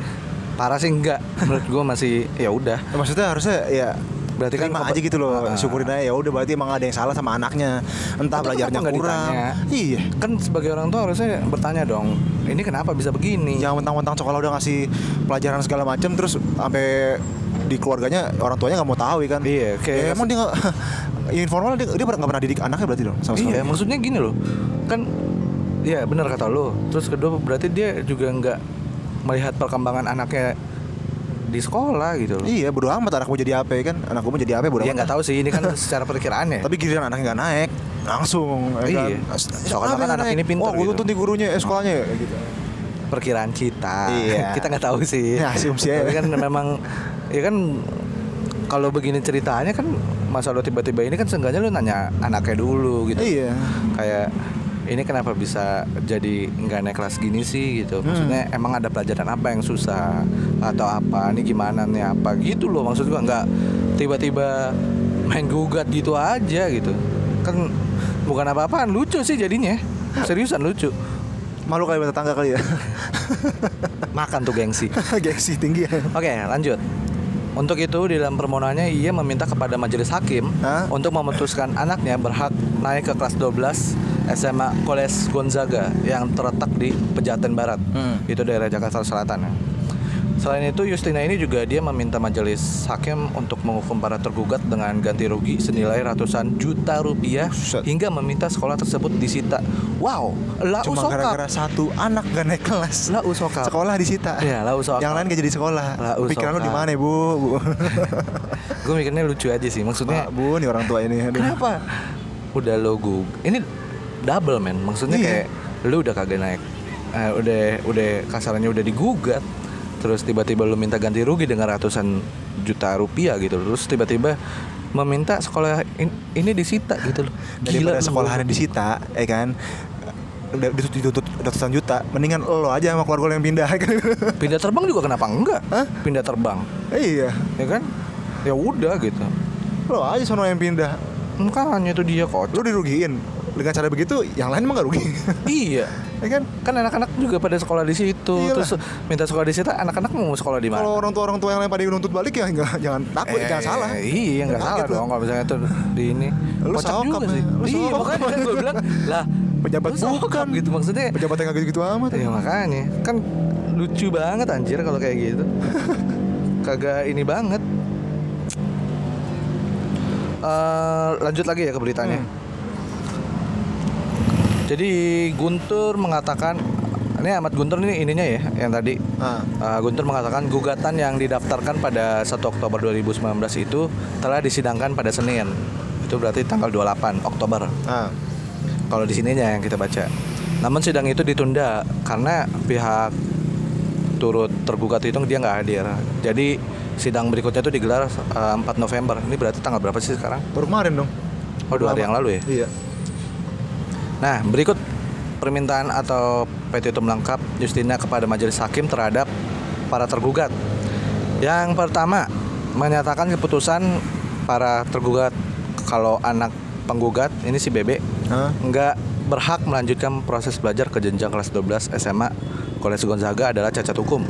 Parah sih enggak Menurut gua masih ya udah Ya, maksudnya harusnya ya Berarti kan terima aja gitu loh Ah. syukurin aja ya udah berarti emang ada yang salah sama anaknya entah Atau belajarnya kurang ditanya? iya Kan sebagai orang tua harusnya bertanya dong, ini kenapa bisa begini? jangan mentang-mentang sekolah udah ngasih pelajaran segala macam terus sampai di keluarganya orang tuanya nggak mau tahu ya kan Iya, kayak- Ya, emang dia nggak <laughs> ya informal dia dia nggak pernah didik anaknya berarti dong sama sekali Iya, maksudnya gini loh. Kan Iya benar kata lo. Terus kedua berarti dia juga nggak melihat perkembangan anaknya di sekolah gitu loh. Iya, bodo amat anak mau jadi apa ya kan? Anak gue mau jadi apa bodo Dia amat. nggak tahu sih ini kan <laughs> secara perkiraannya. Tapi giliran anaknya nggak naik, langsung ya Iya. kan? Seakan-akan Apa yang anak naik? ini pinter Wah, gue gitu. tuntun di gurunya, eh sekolahnya ya gitu. perkiraan kita. Iya. <laughs> kita nggak tahu sih. Ya, asumsi aja. Tapi kan memang ya kan kalau begini ceritanya kan masa lo tiba-tiba ini kan seenggaknya lo nanya anaknya dulu gitu. Iya. Kayak ini kenapa bisa jadi nggak naik kelas gini sih gitu. Hmm. Maksudnya emang ada pelajaran apa yang susah atau apa? Ini gimana nih apa gitu loh maksud gua nggak tiba-tiba main gugat gitu aja gitu. Kan bukan apa-apaan lucu sih jadinya. Seriusan lucu. Malu kali tetangga kali ya. Makan tuh gengsi. <laughs> Gengsi tinggi ya. Oke, lanjut. Untuk itu di dalam permohonannya ia meminta kepada majelis hakim Hah? untuk memutuskan anaknya berhak naik ke kelas 12 SMA Koles Gonzaga yang terletak di Pejaten Barat. Hmm. Itu daerah Jakarta Selatan ya. Selain itu Justina ini juga dia meminta majelis hakim untuk menghukum para tergugat dengan ganti rugi senilai ratusan juta rupiah Buset. hingga meminta sekolah tersebut disita. Wow, lah Cuma usokap. gara-gara satu anak gak naik kelas. Lah usokap. Sekolah disita. Iya, lah usokap. Yang lain gak jadi sekolah. Lah Pikiran lu usokap. di mana, Bu? Bu. <laughs> Gue mikirnya lucu aja sih. Maksudnya Pak, Bu, nih orang tua ini. Aduh. Kenapa? Udah lo gug. Ini double men. Maksudnya Iya. kayak lu udah kagak naik. Eh, udah udah kasarannya udah digugat. Terus tiba-tiba lu minta ganti rugi dengan ratusan juta rupiah gitu. Terus tiba-tiba meminta sekolah in- ini disita gitu loh. Daripada sekolahannya disita, ya kan? Udah dituntut, dituntut ratusan juta, mendingan lo aja sama keluarga lo yang pindah <laughs> kan. Pindah terbang juga kenapa enggak? Hah? Pindah terbang. iya. Ya kan? Ya udah gitu. Lo aja sono yang pindah. Makanya itu dia kocok. Lo dirugiin. Dengan cara begitu, yang lain emang gak rugi. <laughs> iya. ya kan? Kan anak-anak juga pada sekolah di situ. Iyalah. Terus minta sekolah di situ, anak-anak mau sekolah di mana? Kalau orang tua orang tua yang lain pada nuntut balik ya nggak jangan takut, jangan salah. Iya, nggak salah dong kalau misalnya tuh di ini. Lu sokap sih. lu Iya, makanya kan gue bilang, lah Pejabat bukan. gitu maksudnya. Pejabat yang nggak gitu-gitu amat. Iya makanya kan lucu banget anjir kalau kayak gitu. <laughs> Kagak ini banget. Eh, lanjut lagi ya ke beritanya. Hmm. Jadi Guntur mengatakan ini Ahmad Guntur ini ininya ya yang tadi Ah. Uh, Guntur mengatakan gugatan yang didaftarkan pada 1 Oktober 2019 itu telah disidangkan pada Senin. Itu berarti tanggal 28 Oktober. Ah. Kalau di sininya yang kita baca. Namun sidang itu ditunda karena pihak turut tergugat itu dia nggak hadir. Jadi sidang berikutnya itu digelar uh, 4 November. Ini berarti tanggal berapa sih sekarang? Baru kemarin dong. Oh, dua hari yang lalu ya? Iya. Nah, berikut permintaan atau petitum lengkap Justina kepada majelis hakim terhadap para tergugat. Yang pertama, menyatakan keputusan para tergugat kalau anak penggugat ini si Bebe Hah? nggak berhak melanjutkan proses belajar ke jenjang kelas 12 SMA Koles Gonzaga adalah cacat hukum.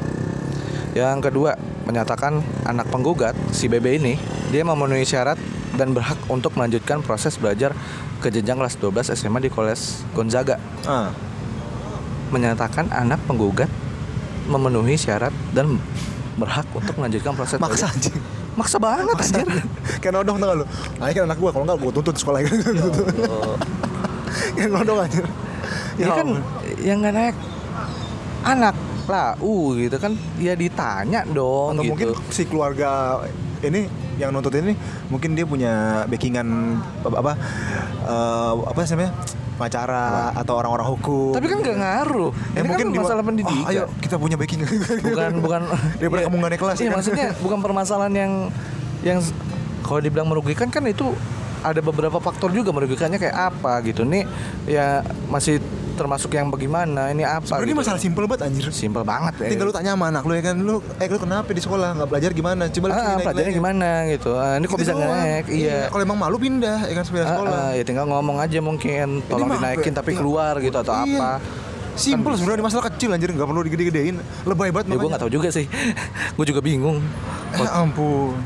Yang kedua, menyatakan anak penggugat si Bebe ini dia memenuhi syarat dan berhak untuk melanjutkan proses belajar ke jenjang kelas 12 SMA di Koles Gonzaga. Ah. Menyatakan anak penggugat memenuhi syarat dan berhak untuk melanjutkan proses Maksa anjing. Maksa banget anjir. <laughs> Kayak nodong tau gak lu? Nah, ini kan anak gua kalau enggak gua tuntut sekolah gitu. <laughs> Kayak nodong aja. Ya kan yang nggak naik anak lah, uh gitu kan ya ditanya dong Atau gitu. mungkin si keluarga ini yang nuntut ini mungkin dia punya backingan apa apa eh, apa sih namanya pengacara atau orang-orang hukum. Tapi kan nggak ngaruh. Ya, Ini kan di- masalah Oh, pendidikan. ayo kita punya backing. bukan bukan <laughs> Daripada kamu nggak naik kelas, Iya, ya kan? maksudnya <laughs> bukan permasalahan yang yang kalau dibilang merugikan kan itu ada beberapa faktor juga merugikannya kayak apa gitu. Nih ya masih termasuk yang bagaimana, ini apa Sebenarnya gitu. masalah simpel banget anjir. simpel banget ya. Tinggal lu tanya sama anak lu ya kan, lu eh lu kenapa di sekolah nggak belajar gimana? Coba lu ah, naik pelajarannya lagi. gimana gitu. Ah, ini kok Gitu bisa doang. naik? Iya. Kalau emang malu pindah ya kan sepeda Ah, sekolah. ah, ya tinggal ngomong aja mungkin tolong dinaikin tapi Tinggal- keluar gitu atau Iya. apa. Simpel Kan sebenarnya masalah kecil anjir nggak perlu digede-gedein. Lebay banget Ya gue nggak tahu juga sih. <laughs> gue juga bingung. Eh, ampun.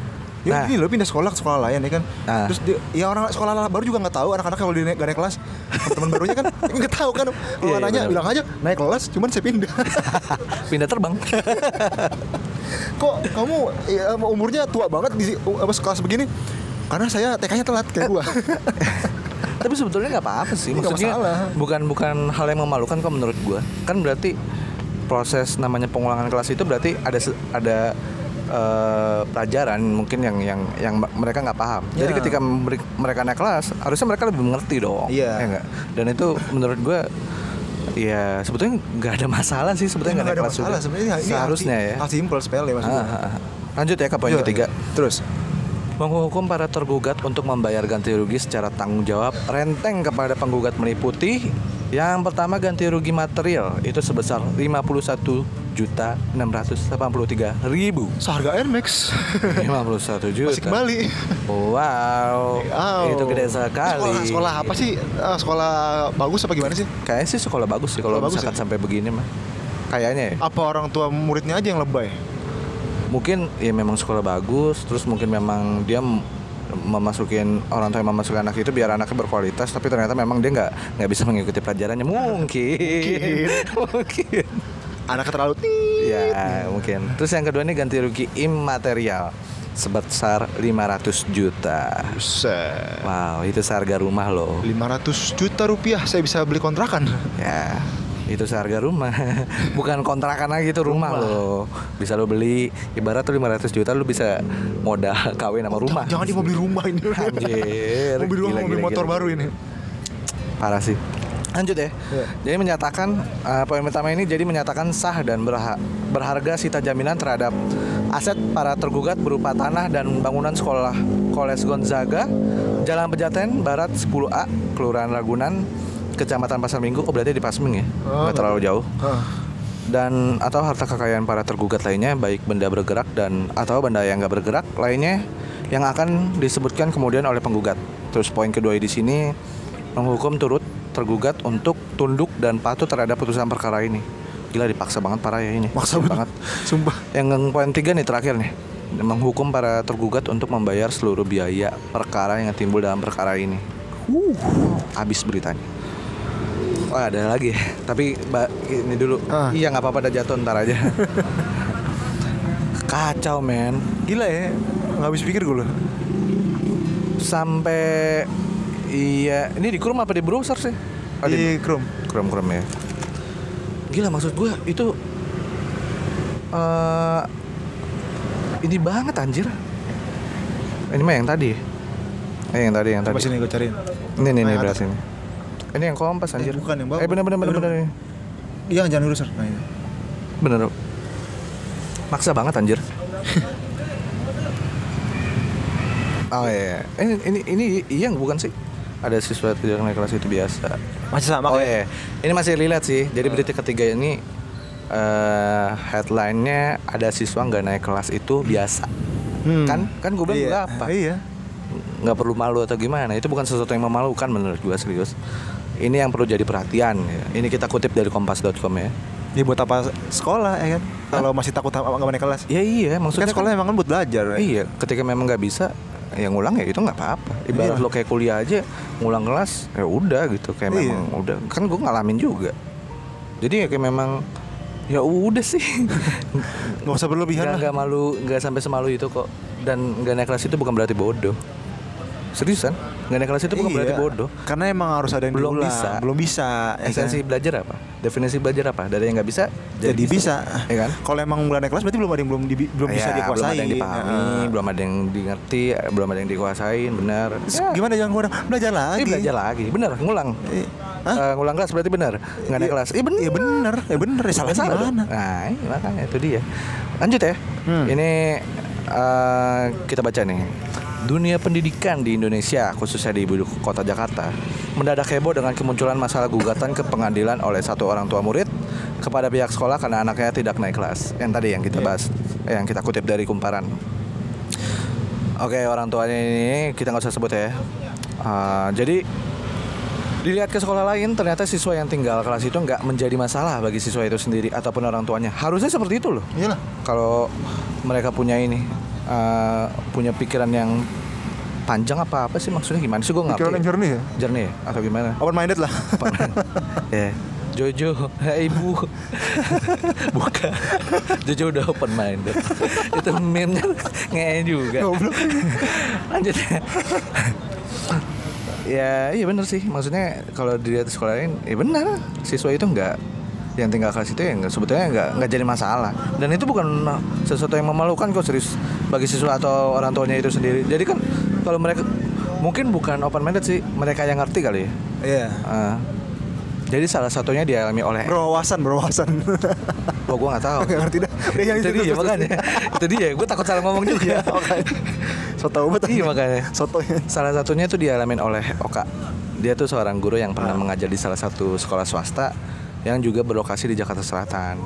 Ya Nah. gini loh pindah sekolah ke sekolah lain ya kan. Ah. Terus dia, ya orang sekolah baru juga nggak tahu anak-anak kalau dia naik, gak naik kelas. Teman barunya kan <laughs> nggak tahu kan. Kalau Iya, nanya benar. bilang aja naik kelas, cuman saya pindah. <laughs> Pindah terbang. <laughs> Kok kamu ya, umurnya tua banget di apa kelas begini? Karena saya TK-nya telat kayak gua. Tapi sebetulnya nggak apa-apa sih. Maksudnya bukan bukan hal yang memalukan kok menurut gua. Kan berarti proses namanya pengulangan kelas itu berarti ada ada eh, pelajaran mungkin yang yang yang mereka nggak paham. Jadi Ya. ketika memberi- mereka naik kelas, harusnya mereka lebih mengerti dong. Iya. Ya nggak? Dan itu menurut gua ya sebetulnya nggak ada masalah sih sebetulnya nggak Nggak ada kelas masalah sebenarnya. Ini Seharusnya ya. Hal simpel sepele maksud gua. Ah, ah, ah. Lanjut ya ke poin Iya. ketiga. Terus. Menghukum para tergugat untuk membayar ganti rugi secara tanggung jawab renteng kepada penggugat meliputi yang pertama ganti rugi material itu sebesar 51 juta 683 ribu Seharga Air Max 51 <laughs> juta masih kembali. wow Wow. itu gede sekali Sekolah, sekolah apa sih? Eh, sekolah bagus apa gimana sih? kayaknya sih sekolah bagus sih kalau misalkan ya? sampai begini mah kayaknya ya Apa orang tua muridnya aja yang lebay? mungkin ya memang sekolah bagus terus mungkin memang dia memasukin orang tua yang memasukin anak itu biar anaknya berkualitas tapi ternyata memang dia nggak nggak bisa mengikuti pelajarannya mungkin mungkin <laughs> Anaknya terlalu tinggi. ya mungkin terus yang kedua ini ganti rugi imaterial sebesar 500 juta Buset. wow itu seharga rumah loh 500 juta rupiah saya bisa beli kontrakan. ya itu seharga rumah <laughs> bukan kontrakan lagi itu rumah, Rumah. loh bisa lo beli ibarat tuh 500 juta lo bisa modal <laughs> kawin sama rumah Jangan dia mau beli rumah ini. Anjir, Mau beli rumah, gila, mau beli gila, motor gila. baru ini. parah sih lanjut ya Iya. jadi menyatakan uh, poin pertama ini jadi menyatakan sah dan berha- berharga sita jaminan terhadap aset para tergugat berupa tanah dan bangunan sekolah Koles Gonzaga Jalan Pejaten Barat 10A Kelurahan Ragunan Kecamatan Pasar Minggu oh berarti di Pasming ya Oh, nggak terlalu jauh Ah. dan atau harta kekayaan para tergugat lainnya baik benda bergerak dan atau benda yang nggak bergerak lainnya yang akan disebutkan kemudian oleh penggugat. Terus poin kedua di sini menghukum turut tergugat untuk tunduk dan patuh terhadap putusan perkara ini. Gila dipaksa banget parah ya ini. Maksa banget. Sumpah. Yang poin tiga nih terakhir nih menghukum para tergugat untuk membayar seluruh biaya perkara yang timbul dalam perkara ini. Uh, habis beritanya. Wah ada lagi ya. Tapi ba- ini dulu. Ah. Iya nggak apa-apa ada jatuh ntar aja. <laughs> Kacau men. Gila ya. Nggak habis pikir gue loh. Sampai iya ini di Chrome apa di browser sih? Oh, Di Chrome. Chrome Chrome ya. Gila maksud gue itu eh ini banget anjir. Ini mah yang tadi. Eh yang tadi yang Coba tadi. sini gue cariin. Ini nih nih Nah, belah atas. sini. Ini yang kompas anjir. bukan yang bawah. Eh Eh, bener. bener. bener. Iya jangan lurus. Nah, ini. Bener. Maksa banget anjir. <laughs> oh iya. Ini ini ini iya bukan sih? Ada siswa tidak naik kelas itu biasa. Masih sama Oh kayak- iya. Ini masih relate sih. Jadi berita ketiga ini eh headline-nya ada siswa nggak naik kelas itu biasa. Hmm. Kan kan gue bilang Iya. nggak apa. Iya. nggak perlu malu atau gimana itu bukan sesuatu yang memalukan menurut gua serius ini yang perlu jadi perhatian ya. ini kita kutip dari kompas.com ya Ini buat apa sekolah ya kan? Kalau masih takut sama nggak naik kelas. ya iya Kan maksudnya sekolah emang kan buat belajar. ya. iya ketika memang nggak bisa ya ngulang ya itu nggak apa-apa. Ibarat Iya. lo kayak kuliah aja ngulang kelas ya udah gitu. Kayak Iya. memang udah. Kan gua ngalamin juga. Jadi ya kayak memang ya udah sih. <laughs> Nggak usah berlebihan nggak lah. nggak malu nggak sampai semalu itu kok. Dan nggak naik kelas itu bukan berarti bodoh. Seriusan nggak naik kelas itu bukan Iya. berarti bodoh Karena emang harus ada yang Belum diulang. bisa. Belum bisa. ya esensi kan? belajar apa definisi belajar apa dari yang nggak bisa Jadi bisa. ya kan Kalau emang nggak naik kelas berarti belum ada yang belum di- belum bisa Ya, dikuasai. belum ada yang dipahami Heeh. belum ada yang dimengerti belum ada yang dikuasain benar ya, Gimana jangan gua belajar lagi? ini belajar lagi benar ngulang Eh, Hah? Eh, ngulang kelas berarti benar nggak naik Iya. kelas iya benar Iya bener, ya bener, ya salahnya Salah gimana? Nah, ini makanya itu dia. Lanjut ya. Hmm. Ini eh, kita baca nih. Dunia pendidikan di Indonesia, khususnya di ibu kota Jakarta, mendadak heboh dengan kemunculan masalah gugatan ke pengadilan oleh satu orang tua murid kepada pihak sekolah karena anaknya tidak naik kelas. Yang tadi yang kita Iya. bahas, eh, yang kita kutip dari kumparan. Oke, orang tuanya ini kita nggak usah sebut ya. Eh, jadi Dilihat ke sekolah lain, ternyata siswa yang tinggal kelas itu nggak menjadi masalah bagi siswa itu sendiri ataupun orang tuanya. Harusnya seperti itu loh. Iyalah. Kalau mereka punya ini eh, punya pikiran yang panjang apa apa sih maksudnya? Gimana sih? Gue ngerti Pikiran yang jernih ya? jernih ya? atau gimana? Open minded lah. ya. Jojo, hai ibu. <laughs> Bukan. Jojo udah open minded <laughs> Itu meme-nya nge juga. Lanjut. Ya Ya iya bener sih. Maksudnya kalau dilihat di sekolah lain Ya bener. Siswa itu enggak yang tinggal kelas itu ya nggak sebetulnya nggak nggak jadi masalah. Dan itu bukan sesuatu yang memalukan kok serius bagi siswa atau orang tuanya itu sendiri jadi kan kalau mereka mungkin bukan open minded sih mereka yang ngerti kali ya Iya. Ah. jadi salah satunya dialami oleh Berwawasan, berwawasan. <laughs> oh gue nggak tahu Gak ngerti dah. Yang itu dia makanya itu dia gue takut salah ngomong juga Iya, makanya. So tau banget. iya makanya Sotonya. salah satunya itu dialamin oleh Oka dia tuh seorang guru yang pernah mengajar di salah satu sekolah swasta yang juga berlokasi di Jakarta Selatan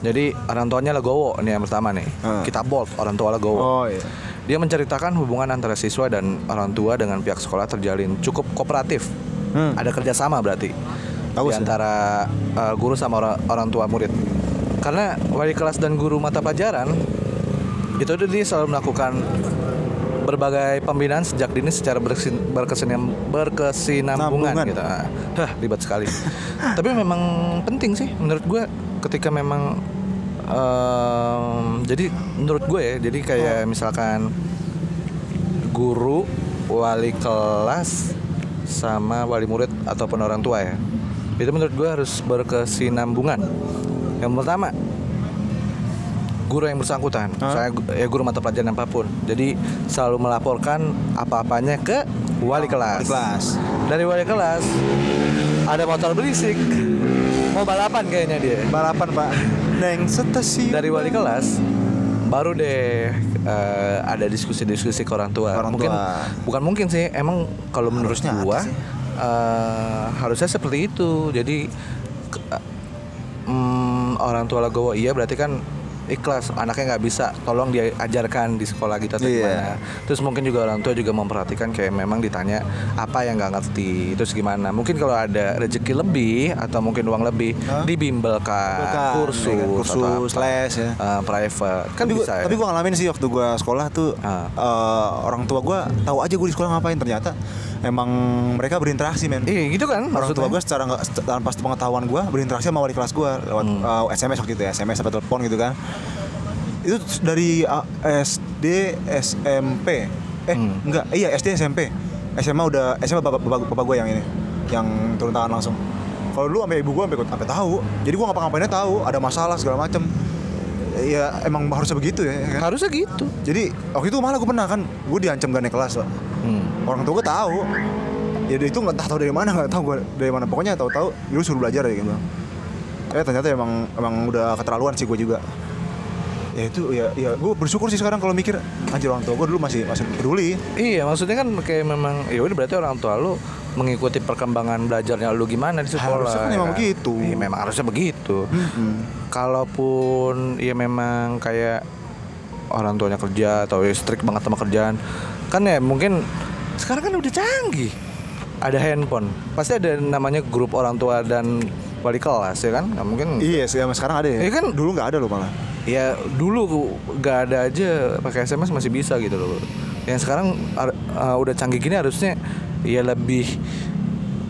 jadi orang tuanya Legowo ini yang pertama nih Ah. kita bold orang tua Legowo Oh iya. dia menceritakan hubungan antara siswa dan orang tua dengan pihak sekolah terjalin cukup kooperatif Hmm. ada kerjasama berarti di Bagus ya. antara uh, guru sama orang, orang tua murid karena wali kelas dan guru mata pelajaran itu dia selalu melakukan berbagai pembinaan sejak dini secara berkesin, berkesinam, berkesinambungan Nambungan. gitu. Ah, Hah, ribet sekali. <laughs> Tapi memang penting sih menurut gue ketika memang em, jadi menurut gue ya, jadi kayak misalkan guru, wali kelas sama wali murid ataupun orang tua ya. Itu menurut gue harus berkesinambungan. Yang pertama, guru yang bersangkutan, Hah? saya ya guru mata pelajaran apa pun. Jadi selalu melaporkan apa-apanya ke wali kelas. Wali kelas. Dari wali kelas ada motor berisik. Mau balapan kayaknya dia. Balapan pak. Neng stasiun. Dari wali kelas baru deh eh, ada diskusi-diskusi ke orang tua. Orang mungkin tua. bukan mungkin sih, emang kalau menurut Harusnya gua eh, harusnya seperti itu. Jadi ke- mm, orang tua legowo iya berarti kan ikhlas anaknya nggak bisa tolong diajarkan di sekolah gitu atau Iya. gimana terus mungkin juga orang tua juga memperhatikan kayak memang ditanya apa yang nggak ngerti terus gimana mungkin kalau ada rezeki lebih atau mungkin uang lebih Hah? dibimbelkan kursus ya kan, atau kursus, apa. les ya. Eh, private kan tapi bisa gua, ya tapi gue ngalamin sih waktu gue sekolah tuh Ah. eh, orang tua gue tahu aja gue di sekolah ngapain ternyata emang mereka berinteraksi men. Iya gitu kan orang tua maksudnya. gue secara nggak tanpa pengetahuan gue berinteraksi sama wali kelas gue lewat Hmm. eh, SMS waktu itu ya SMS atau telepon gitu kan. Itu dari uh, SD SMP eh Hmm. enggak iya SD SMP SMA udah SMA bapak bapak, bapak gue yang ini yang turun tangan langsung. Kalau dulu sampai ibu gue sampai sampai tahu. Jadi gue ngapa-ngapainnya tahu ada masalah segala macem ya emang harusnya begitu ya kan? harusnya gitu jadi waktu itu malah gue pernah kan gue diancam gak naik kelas Pak. Hmm. orang tua gue tahu ya itu nggak tahu dari mana nggak tahu gue dari mana pokoknya tahu-tahu lu suruh belajar ya gitu eh ternyata emang emang udah keterlaluan sih gue juga ya itu ya ya gue bersyukur sih sekarang kalau mikir anjir orang tua gue dulu masih masih peduli Iya, maksudnya kan kayak memang ya udah berarti orang tua lu mengikuti perkembangan belajarnya lu gimana di sekolah. Harusnya kan ya memang begitu. Iya, memang harusnya begitu. Mm-mm. Kalaupun ya memang kayak orang tuanya kerja atau ya strict banget sama kerjaan, kan ya mungkin sekarang kan udah canggih. Ada handphone, pasti ada namanya grup orang tua dan wali kelas ya kan? Nggak mungkin. iya sih sama sekarang ada ya Iya kan? dulu nggak ada loh malah Ya dulu gak ada aja pakai SMS masih bisa gitu loh. Yang sekarang ar- uh, udah canggih gini harusnya ya lebih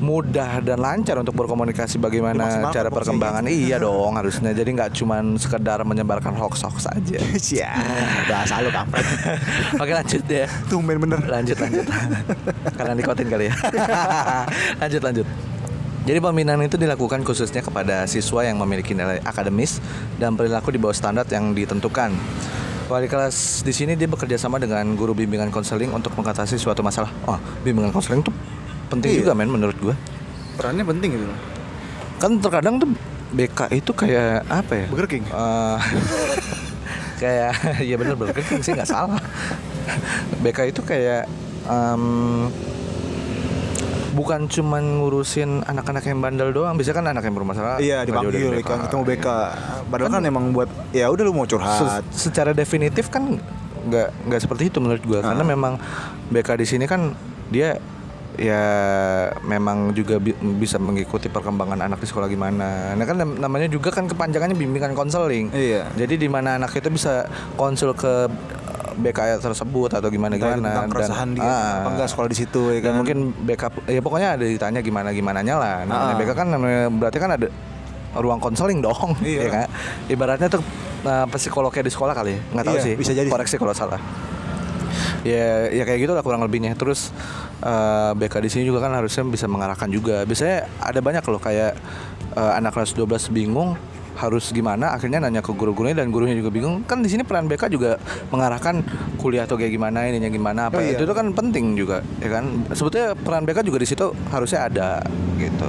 mudah dan lancar untuk berkomunikasi bagaimana Dimaksimalkan cara perkembangan. Iya <laughs> dong harusnya. Jadi nggak cuman sekedar menyebarkan hoax-hoax aja. Cia, <laughs> bahasa lu kampret <laughs> Oke lanjut ya. tumben bener Lanjut lanjut. Karena nikotin kali ya. lanjut lanjut. Jadi pembinaan itu dilakukan khususnya kepada siswa yang memiliki nilai akademis dan perilaku di bawah standar yang ditentukan. Wali kelas di sini dia bekerja sama dengan guru bimbingan konseling untuk mengatasi suatu masalah. Oh, bimbingan konseling tuh penting Iya. juga men menurut gua. perannya penting gitu loh Kan terkadang tuh BK itu kayak apa ya? Burger King Eh, <laughs> kayak ya bener Burger King sih nggak salah. BK itu kayak em, bukan cuman ngurusin anak-anak yang bandel doang, bisa kan anak yang bermasalah. iya dipanggil kan ketemu BK padahal kan, emang buat ya udah lu mau curhat Se- secara definitif kan nggak nggak seperti itu menurut gua karena Ah. memang BK di sini kan dia ya memang juga bi- bisa mengikuti perkembangan anak di sekolah gimana. Nah kan nam- namanya juga kan kepanjangannya bimbingan konseling. Iya. Jadi di mana anak itu bisa konsul ke BK tersebut atau gimana Tentang gimana keresahan dia ah, apa enggak sekolah di situ ya dan kan? mungkin backup ya pokoknya ada ditanya gimana gimana nya lah. Namanya Ah. BK kan berarti kan ada ruang konseling dong <laughs> Iya. ya kan? Ibaratnya tuh uh, psikolognya di sekolah kali ya? Nggak tahu Iya, sih bisa jadi. koreksi kalau salah. Ya ya kayak gitu lah kurang lebihnya. Terus uh, BK di sini juga kan harusnya bisa mengarahkan juga. Biasanya ada banyak loh kayak uh, anak kelas 12 bingung harus gimana? Akhirnya nanya ke guru-gurunya dan gurunya juga bingung. Kan di sini peran BK juga mengarahkan kuliah atau kayak gimana ininya gimana apa Oh, iya. itu tuh kan penting juga ya kan? Sebetulnya peran BK juga di situ harusnya ada gitu.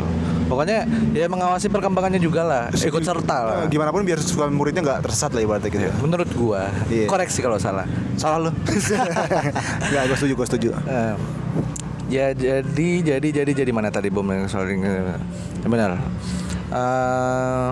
Pokoknya ya mengawasi perkembangannya juga lah ikut serta lah. Eh, gimana pun biar siswa muridnya nggak tersesat lah ibaratnya gitu. Ya, menurut gua. Iya. koreksi kalau salah. Salah lu. <laughs> Nggak gue setuju gue setuju. Eh, ya jadi jadi jadi jadi mana tadi bom yang ini? benar. Eh,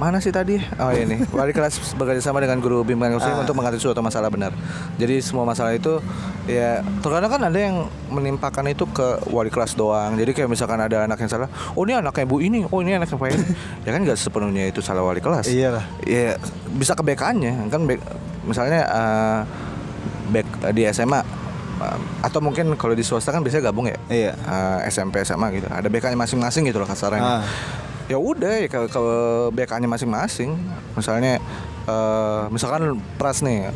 mana sih tadi? Oh ini. Wali kelas bekerja sama dengan guru bimbingan konseling Ah. untuk mengatasi suatu masalah benar. Jadi semua masalah itu ya terkadang kan ada yang menimpakan itu ke wali kelas doang. Jadi kayak misalkan ada anak yang salah oh ini anaknya bu ini oh ini anaknya pak ini. <laughs> Ya kan nggak sepenuhnya itu salah wali kelas. Iyalah. ya bisa ke BK-nya kan back- misalnya eh, back di SMA eh, atau mungkin kalau di swasta kan biasanya gabung ya? Iya. Eh, SMP SMA gitu. Ada BK-nya masing-masing gitu loh kasarnya. Ah. Ya udah ya ke, ke BK-nya masing-masing misalnya eh, misalkan pras nih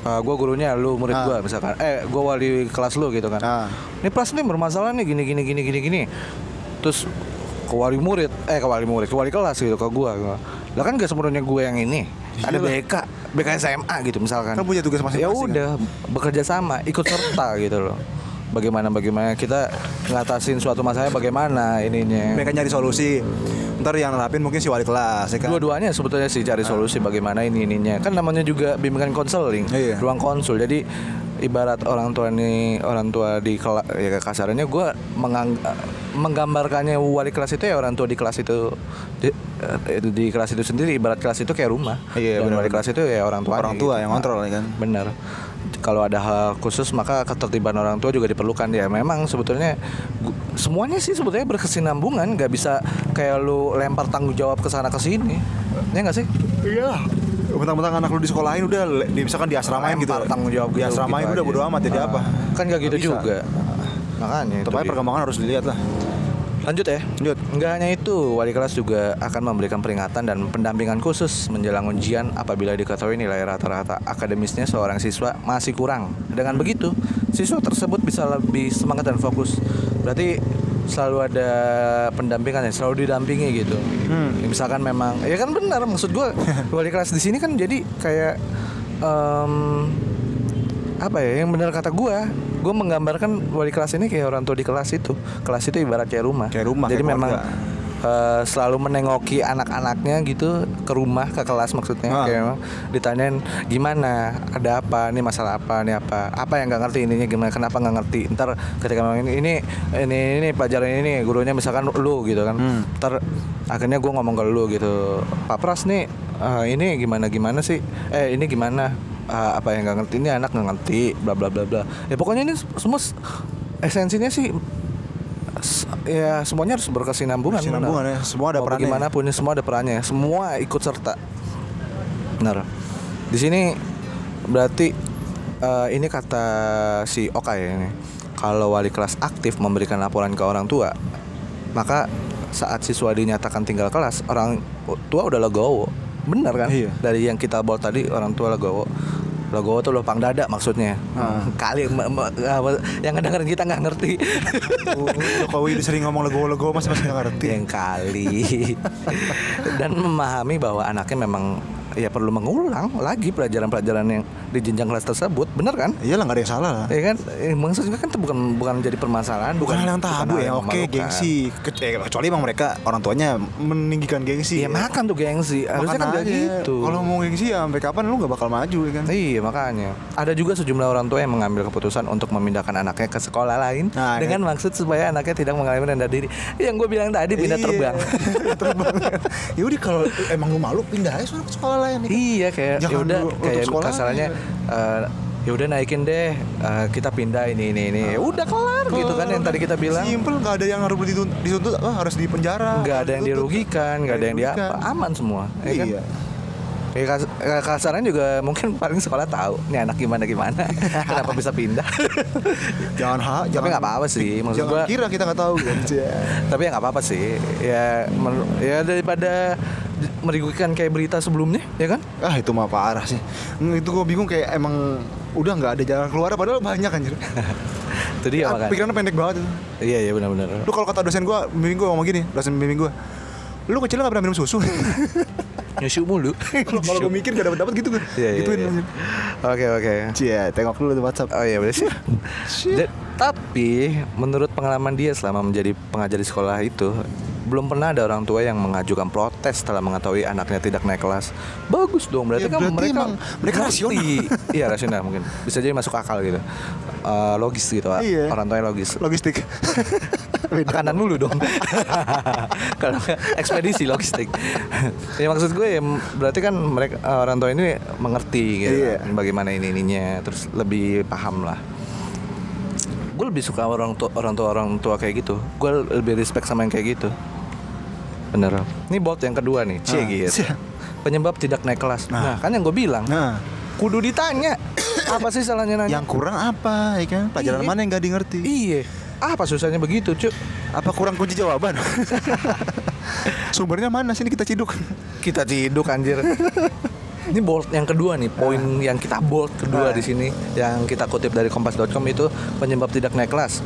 gue gurunya lu murid Ah. gue misalkan eh gue wali kelas lu gitu kan Ah. ini pras nih bermasalah nih gini gini gini gini gini terus ke wali murid eh ke wali murid ke wali kelas gitu ke gue lah kan gak sepenuhnya gue yang ini ada Iyalah. BK BK SMA gitu misalkan Kan punya tugas masing-masing, ya kan? udah bekerja sama ikut serta gitu loh bagaimana bagaimana kita ngatasin suatu masalahnya bagaimana ininya mereka nyari solusi ntar yang nerapin mungkin si wali kelas ya kan Dua-duanya sebetulnya sih cari solusi bagaimana ini ininya. Kan namanya juga bimbingan konseling, Iya. ruang konsul. Jadi ibarat orang tua ini orang tua di kelas ya kasarnya gue menggambarkannya wali kelas itu ya orang tua di kelas itu di, eh, di kelas itu sendiri ibarat kelas itu kayak rumah. Iya, Dan benar, wali benar. kelas itu ya orang tua. Orang tua yang kontrol, ya kan? Bener. Kalau ada hal khusus maka ketertiban orang tua juga diperlukan ya. Memang sebetulnya semuanya sih sebetulnya berkesinambungan, nggak bisa kayak lu lempar tanggung jawab ke sana ke sini. Ya nggak sih? iya Mentang-mentang anak lu di sekolahin udah di, misalkan di asramain gitu tanggung jawab di gitu, asramain gitu udah bodo amat jadi Ah, apa Kan nggak gitu bisa. juga. Makanya itu. dia. perkembangan harus dilihat lah Lanjut ya. Lanjut. Nggak hanya itu, wali kelas juga akan memberikan peringatan dan pendampingan khusus menjelang ujian apabila diketahui nilai rata-rata akademisnya seorang siswa masih kurang. Dengan begitu, siswa tersebut bisa lebih semangat dan fokus. Berarti selalu ada pendampingan ya, selalu didampingi gitu. Hmm. Ya, misalkan memang, ya kan benar maksud gue <laughs> wali kelas di sini kan jadi kayak em, apa ya yang benar kata gua gue menggambarkan wali kelas ini kayak orang tua di kelas itu. Kelas itu ibarat kayak rumah. Kayak rumah, jadi kayak memang keluarga. eh, selalu menengoki anak-anaknya gitu ke rumah ke kelas maksudnya. Ah. kayak memang ditanyain gimana? Ada apa? Ini masalah apa? Ini apa? Apa yang nggak ngerti ininya gimana? Kenapa nggak ngerti? Ntar ketika memang ini ini ini ini pelajaran ini gurunya misalkan lu gitu kan. Hmm. ntar akhirnya gue ngomong ke lu gitu Pak Pras nih eh, ini gimana gimana sih? Eh ini gimana Eh, apa yang nggak ngerti? Ini anak nggak ngerti bla bla bla bla. Ya pokoknya ini semua esensinya sih ya semuanya harus berkesinambungan Berkesinambungan benar. ya, semua ada Mau perannya. bagaimanapun ya, semua ada perannya semua ikut serta. Benar. Di sini berarti eh, ini kata si Oka ya ini. Kalau wali kelas aktif memberikan laporan ke orang tua maka saat siswa dinyatakan tinggal kelas orang tua udah legowo benar kan? Iya. dari yang kita bawa tadi orang tua legowo legowo tuh lopang dada maksudnya. Ah. kali ma- ma- apa, yang ngedengerin kita nggak ngerti. Oh, Jokowi udah sering ngomong lego-lego masih masih nggak ngerti. Yang kali. Dan memahami bahwa anaknya memang ya perlu mengulang lagi pelajaran-pelajaran yang di jenjang kelas tersebut. Bener kan? Iyalah nggak ada yang salah. Lah ya kan? Eh, maksudnya kan itu bukan bukan jadi permasalahan Bukan hal yang tabu ya, oke gengsi. Ke- eh, kecuali emang mereka orang tuanya meninggikan gengsi. Iya makan tuh gengsi. Harusnya Makan kan aja. gitu. Kalau mau gengsi ya sampai kapan? Lu nggak bakal maju ya kan? Iya makanya. Ada juga sejumlah orang tua yang mengambil keputusan Untuk memindahkan anaknya ke sekolah lain Nah, Dengan maksud supaya anaknya tidak mengalami rendah diri. Yang gue bilang tadi pindah Iya. terbang. <laughs> Terbang. ya udah kalau emang lu malu pindah aja ke sekolah lain. ya kan? Iya kayak ya udah kayak kasarannya aja. eh, ya udah naikin deh eh, kita pindah ini ini ini ya udah kelar gitu kan yang tadi kita bilang Simple nggak ada yang harus dituntut, dituntut apa harus di penjara. nggak ada yang dirugikan nggak ada yang dirugikan. diapa aman semua ya kan Iya. Kas- eh, kasaran juga mungkin <laughs> paling sekolah tahu nih anak gimana gimana <laughs> kenapa bisa pindah <laughs> Jangan ha, tapi nggak apa-apa sih maksud Jangan gua kira kita nggak tahu kan. tapi ya nggak apa-apa sih ya ya daripada merigukan kayak berita sebelumnya ya kan Ah itu mah parah sih. Hmm, Itu gue bingung kayak emang udah nggak ada jalan keluar padahal banyak anjir. <laughs> itu dia Ah, makanya Pikirannya pendek banget itu. iya iya benar-benar Lu kalau kata dosen gue, bimbing gue ngomong gini, dosen bimbing gue. Lu kecil nggak pernah minum susu. <laughs> nyusu mulu <laughs> Kalau gue mikir gak dapat dapat gitu gue. Iya, iya, Gituin. iya. oke oke Cie, tengok dulu di WhatsApp. Oh iya bener sih. Tapi menurut pengalaman dia selama menjadi pengajar di sekolah itu belum pernah ada orang tua yang mengajukan protes setelah mengetahui anaknya tidak naik kelas. Bagus dong berarti Ya, kan berarti mereka emang mereka rasional. <laughs> iya rasional mungkin. Bisa jadi masuk akal gitu. Eh, logis gitu. Iya. Orang tuanya logis. Logistik. Beda. <laughs> Makanan mulu dong. <laughs> Kalau ekspedisi logistik. ya maksud gue berarti kan mereka eh, orang tua ini mengerti gitu Iya. kan, bagaimana ini ininya terus lebih paham lah. Gue lebih suka orang tua orang tua orang tua kayak gitu. Gue lebih respect sama yang kayak gitu. Bener. Ini bolt yang kedua nih, C Ah, gitu. Penyebab tidak naik kelas. Nah, Nah. kan yang gue bilang, Nah, kudu ditanya. <coughs> apa sih salahnya nanya? yang kurang apa ya kan? Pelajaran Iya. mana yang gak di ngerti? Iya. Apa susahnya begitu, Cuk? Apa kurang kunci jawaban? <laughs> Sumbernya mana sini kita ciduk? kita ciduk anjir. <laughs> Ini bold yang kedua nih, poin yang kita bold kedua Nah. di sini yang kita kutip dari kompas.com itu penyebab tidak naik kelas.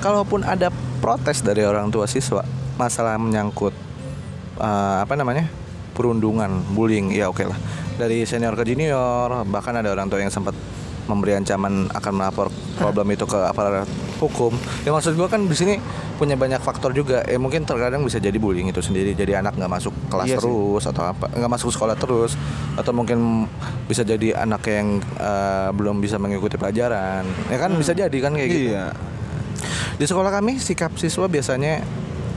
Kalaupun ada protes dari orang tua siswa masalah menyangkut eh, apa namanya? perundungan, bullying, ya oke lah. Dari senior ke junior, bahkan ada orang tua yang sempat memberi ancaman akan melapor problem itu ke aparat hukum. Ya maksud gua kan di sini punya banyak faktor juga. Eh mungkin terkadang bisa jadi bullying itu sendiri. Jadi anak nggak masuk kelas Iya sih. terus atau apa, nggak masuk sekolah terus, atau mungkin bisa jadi anak yang eh, belum bisa mengikuti pelajaran. Ya kan bisa jadi kan kayak gitu. Iya. Di sekolah kami sikap siswa biasanya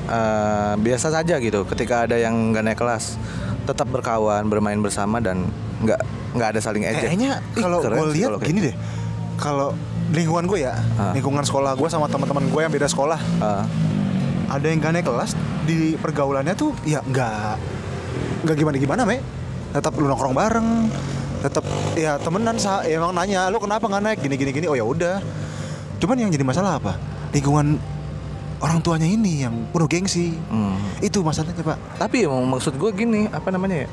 eh, biasa saja gitu. Ketika ada yang nggak naik kelas, tetap berkawan, bermain bersama dan nggak nggak ada saling ejek. Kayaknya kalau gue lihat gini deh. Kalau lingkungan gue ya, Ah. lingkungan sekolah gue sama teman-teman gue yang beda sekolah, gitu. Ah, ada yang gak naik kelas di pergaulannya tuh ya nggak nggak gimana gimana me tetap lu nongkrong bareng tetap ya temenan sa ya emang nanya lu kenapa nggak naik gini gini gini oh ya udah cuman yang jadi masalah apa lingkungan orang tuanya ini yang penuh gengsi hmm. itu masalahnya pak Tapi emang maksud gue gini, apa namanya ya?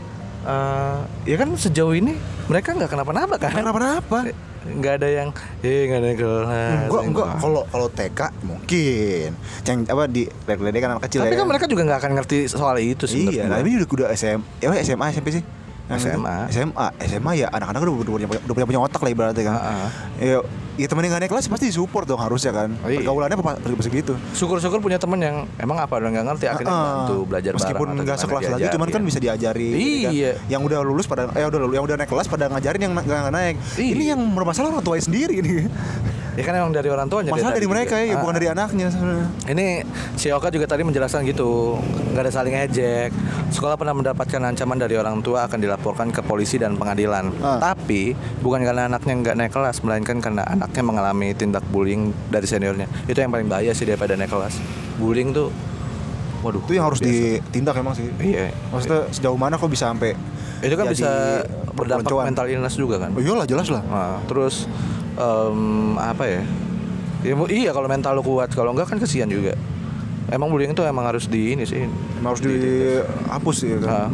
Eh, ya kan sejauh ini mereka nggak kenapa-napa kan? kenapa-napa Nggak ada yang, eh nggak ada yang kelas. enggak enggak kelas." kalau kalau TK mungkin yang apa di lele kan anak kecil Tapi ya kan mereka juga nggak akan ngerti soal itu sih. Iya, nah ini udah udah SM, ya SMA SMP sih. Yang SMA. itu. SMA, SMA ya anak-anak udah, udah, punya, udah punya, punya otak lah ibaratnya kan. Ah. Ya, ya temen yang gak naik kelas pasti disupport dong harusnya kan. Oh, iya. Pergaulannya apa segitu. Syukur-syukur punya temen yang emang apa udah nggak ngerti akhirnya ah. bantu belajar Meskipun nggak sekelas lagi, diajarin. cuman kan bisa diajari. gitu kan. Iya. Yang udah lulus pada, eh udah yang udah naik kelas pada ngajarin yang nggak naik. Iya. Ini yang bermasalah orang tuanya sendiri nih. <laughs> Ya kan emang dari orang tuanya. Masalah dari mereka juga. ya, Ah, bukan ah. dari anaknya sebenarnya. Ini si Oka juga tadi menjelaskan gitu, nggak ada saling ejek. Sekolah pernah mendapatkan ancaman dari orang tua akan dilaporkan ke polisi dan pengadilan. Ah. Tapi bukan karena anaknya nggak naik kelas, melainkan karena anaknya mengalami tindak bullying dari seniornya. Itu yang paling bahaya sih daripada naik kelas. Bullying tuh, waduh. Itu yang harus biasa. ditindak emang sih. Iya. Maksudnya sejauh mana kok bisa sampai Itu kan jadi bisa berdampak perpeloncoan? mental illness juga kan. Oh iyalah jelas lah. Nah, terus em, apa ya? Ya iya kalau mental lu kuat, kalau enggak kan kesian juga. Emang bullying itu emang harus di ini sih. Emang harus dihapus sih kan. Nah,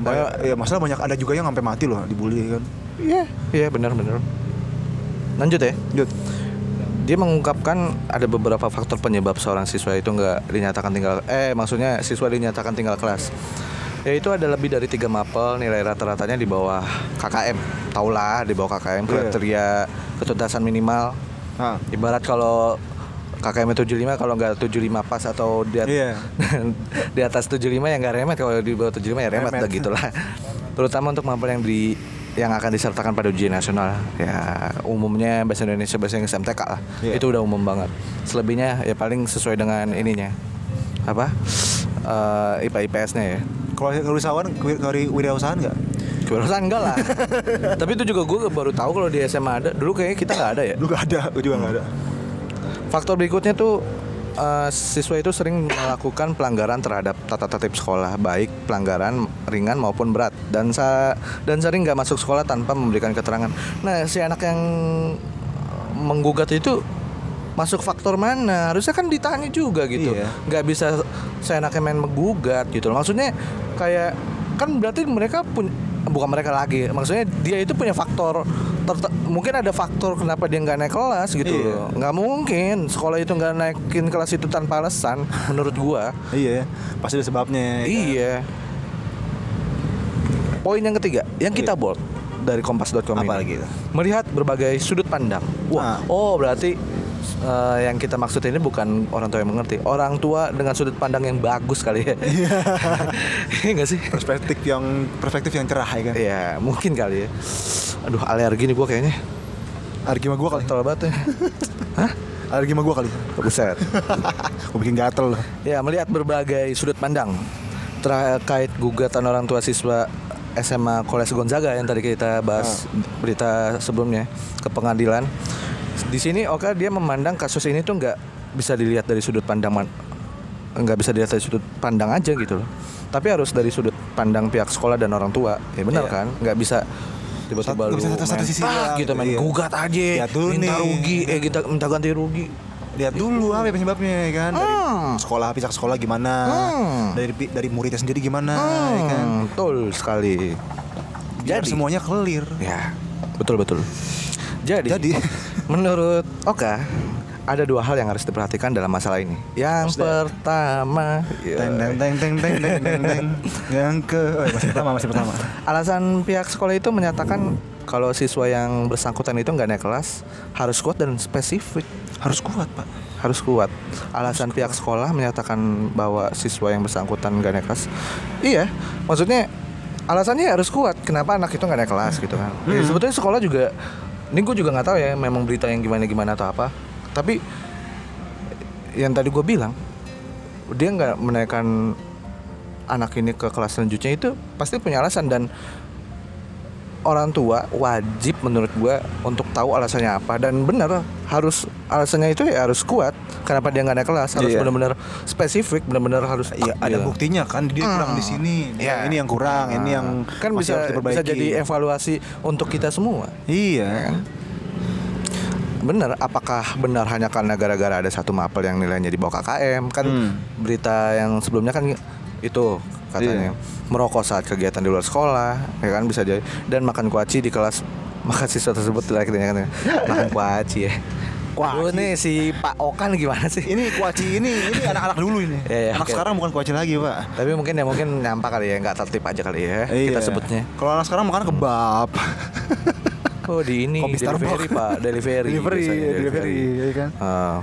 Banyak, ya masalah banyak ada juga yang sampai mati loh dibully kan. Iya, iya benar-benar. Lanjut ya. Jut. Dia mengungkapkan ada beberapa faktor penyebab seorang siswa itu nggak dinyatakan tinggal eh maksudnya siswa dinyatakan tinggal kelas. Yaitu ada lebih dari tiga mapel nilai rata-ratanya di bawah KKM. Taulah di bawah KKM kriteria ketuntasan minimal. Nah, Ibarat kalau KKM 75 kalau nggak 75 pas atau di, at- Iya. <laughs> di atas 75 ya nggak remet kalau di bawah 75 ya remet, Remet. gitulah. Terutama untuk mapel yang di yang akan disertakan pada ujian nasional ya umumnya bahasa Indonesia bahasa Inggris MTK lah Iya. itu udah umum banget selebihnya ya paling sesuai dengan ininya apa Eh, IPA IPS nya ya kalau kewirausahaan kewirausahaan nggak? kewirausahaan enggak lah <laughs> tapi itu juga gue baru tahu kalau di SMA ada dulu kayaknya kita nggak ada ya Lu nggak ada, gue juga nggak ada. faktor berikutnya tuh eh, siswa itu sering melakukan pelanggaran terhadap tata tertib sekolah, baik pelanggaran ringan maupun berat, dan sa dan sering nggak masuk sekolah tanpa memberikan keterangan. Nah, si anak yang menggugat itu masuk faktor mana? Harusnya kan ditanya juga gitu. Iya. Nggak bisa seenaknya main menggugat gitu. loh. Maksudnya kayak kan berarti mereka pun bukan mereka lagi. Maksudnya dia itu punya faktor mungkin ada faktor kenapa dia nggak naik kelas gitu Iya. loh. Nggak mungkin sekolah itu nggak naikin kelas itu tanpa alasan menurut gua. Iya, pasti ada sebabnya. ya kan? Iya. Poin yang ketiga yang kita bold dari kompas.com Apa lagi? Melihat berbagai sudut pandang. Wah, Ah. oh berarti eh, yang kita maksud ini bukan orang tua yang mengerti, orang tua dengan sudut pandang yang bagus kali ya. <laughs> Iya nggak sih? Perspektif yang perspektif yang cerah ya kan. Iya, mungkin kali ya. Aduh, alergi nih gua kayaknya. Alergi sama gua kali. Gatel banget ya. <laughs> Hah? Alergi sama gua kali. Buset. <laughs> Gua bikin gatel loh. Ya, melihat berbagai sudut pandang terkait gugatan orang tua siswa SMA Koles Gonzaga yang tadi kita bahas berita sebelumnya ke pengadilan. Di sini Oka dia memandang kasus ini tuh nggak bisa dilihat dari sudut pandang nggak bisa dilihat dari sudut pandang aja gitu loh. Tapi harus dari sudut pandang pihak sekolah dan orang tua. Ya benar Iya. kan? Nggak bisa tiba-tiba lu bisa satu- sisi "Ah," gitu main iya. gugat aja, Lihat dulu minta nih. rugi, eh kita minta ganti rugi. Lihat dulu apa penyebabnya ya kan dari Hmm. sekolah pihak sekolah gimana, Hmm. dari dari muridnya sendiri gimana ya kan. Hmm, betul sekali. Biar Jadi semuanya clear. Ya, betul betul. Jadi, Jadi. <laughs> menurut Oka ada dua hal yang harus diperhatikan dalam masalah ini. Yang Maksudnya? pertama, ya, Teng teng teng teng teng teng teng teng. <laughs> Yang ke oh, masih pertama masih pertama. alasan pihak sekolah itu menyatakan kalau siswa yang bersangkutan itu nggak naik kelas harus kuat dan spesifik. Harus kuat, Pak. Harus kuat. Alasan pihak sekolah menyatakan bahwa siswa yang bersangkutan nggak naik kelas. Iya, maksudnya alasannya harus kuat. Kenapa anak itu nggak naik kelas gitu kan? Ya, sebetulnya sekolah juga, ini gue juga nggak tahu ya, memang berita yang gimana gimana atau apa. Tapi yang tadi gue bilang, dia nggak menaikkan anak ini ke kelas selanjutnya itu pasti punya alasan dan orang tua wajib menurut gua untuk tahu alasannya apa dan benar harus alasannya itu ya harus kuat kenapa dia nggak naik kelas harus Iya. benar-benar spesifik benar-benar harus Iya, ada Iya. buktinya kan dia kurang di sini. Iya. Ini yang kurang, ini yang kan masih bisa bisa jadi evaluasi untuk kita semua Iya. benar apakah benar hanya karena gara-gara ada satu mapel yang nilainya di bawah KKM kan Hmm. berita yang sebelumnya kan itu katanya merokok saat kegiatan di luar sekolah ya kan bisa jadi dan makan kuaci di kelas <laughs> maka siswa tersebut katanya kan makan kuaci ya Kuaci. Lu nih si Pak Okan gimana sih Ini kuaci ini ini anak-anak dulu ini. Iya, iya, anak oke. sekarang bukan kuaci lagi, Pak. tapi mungkin ya mungkin nyampah kali ya nggak tertib aja kali ya kita Iya. sebutnya Kalau anak sekarang makan kebab. oh di ini Kopi delivery Starbucks. pak delivery Delivery, biasanya, delivery, ya kan? Ah.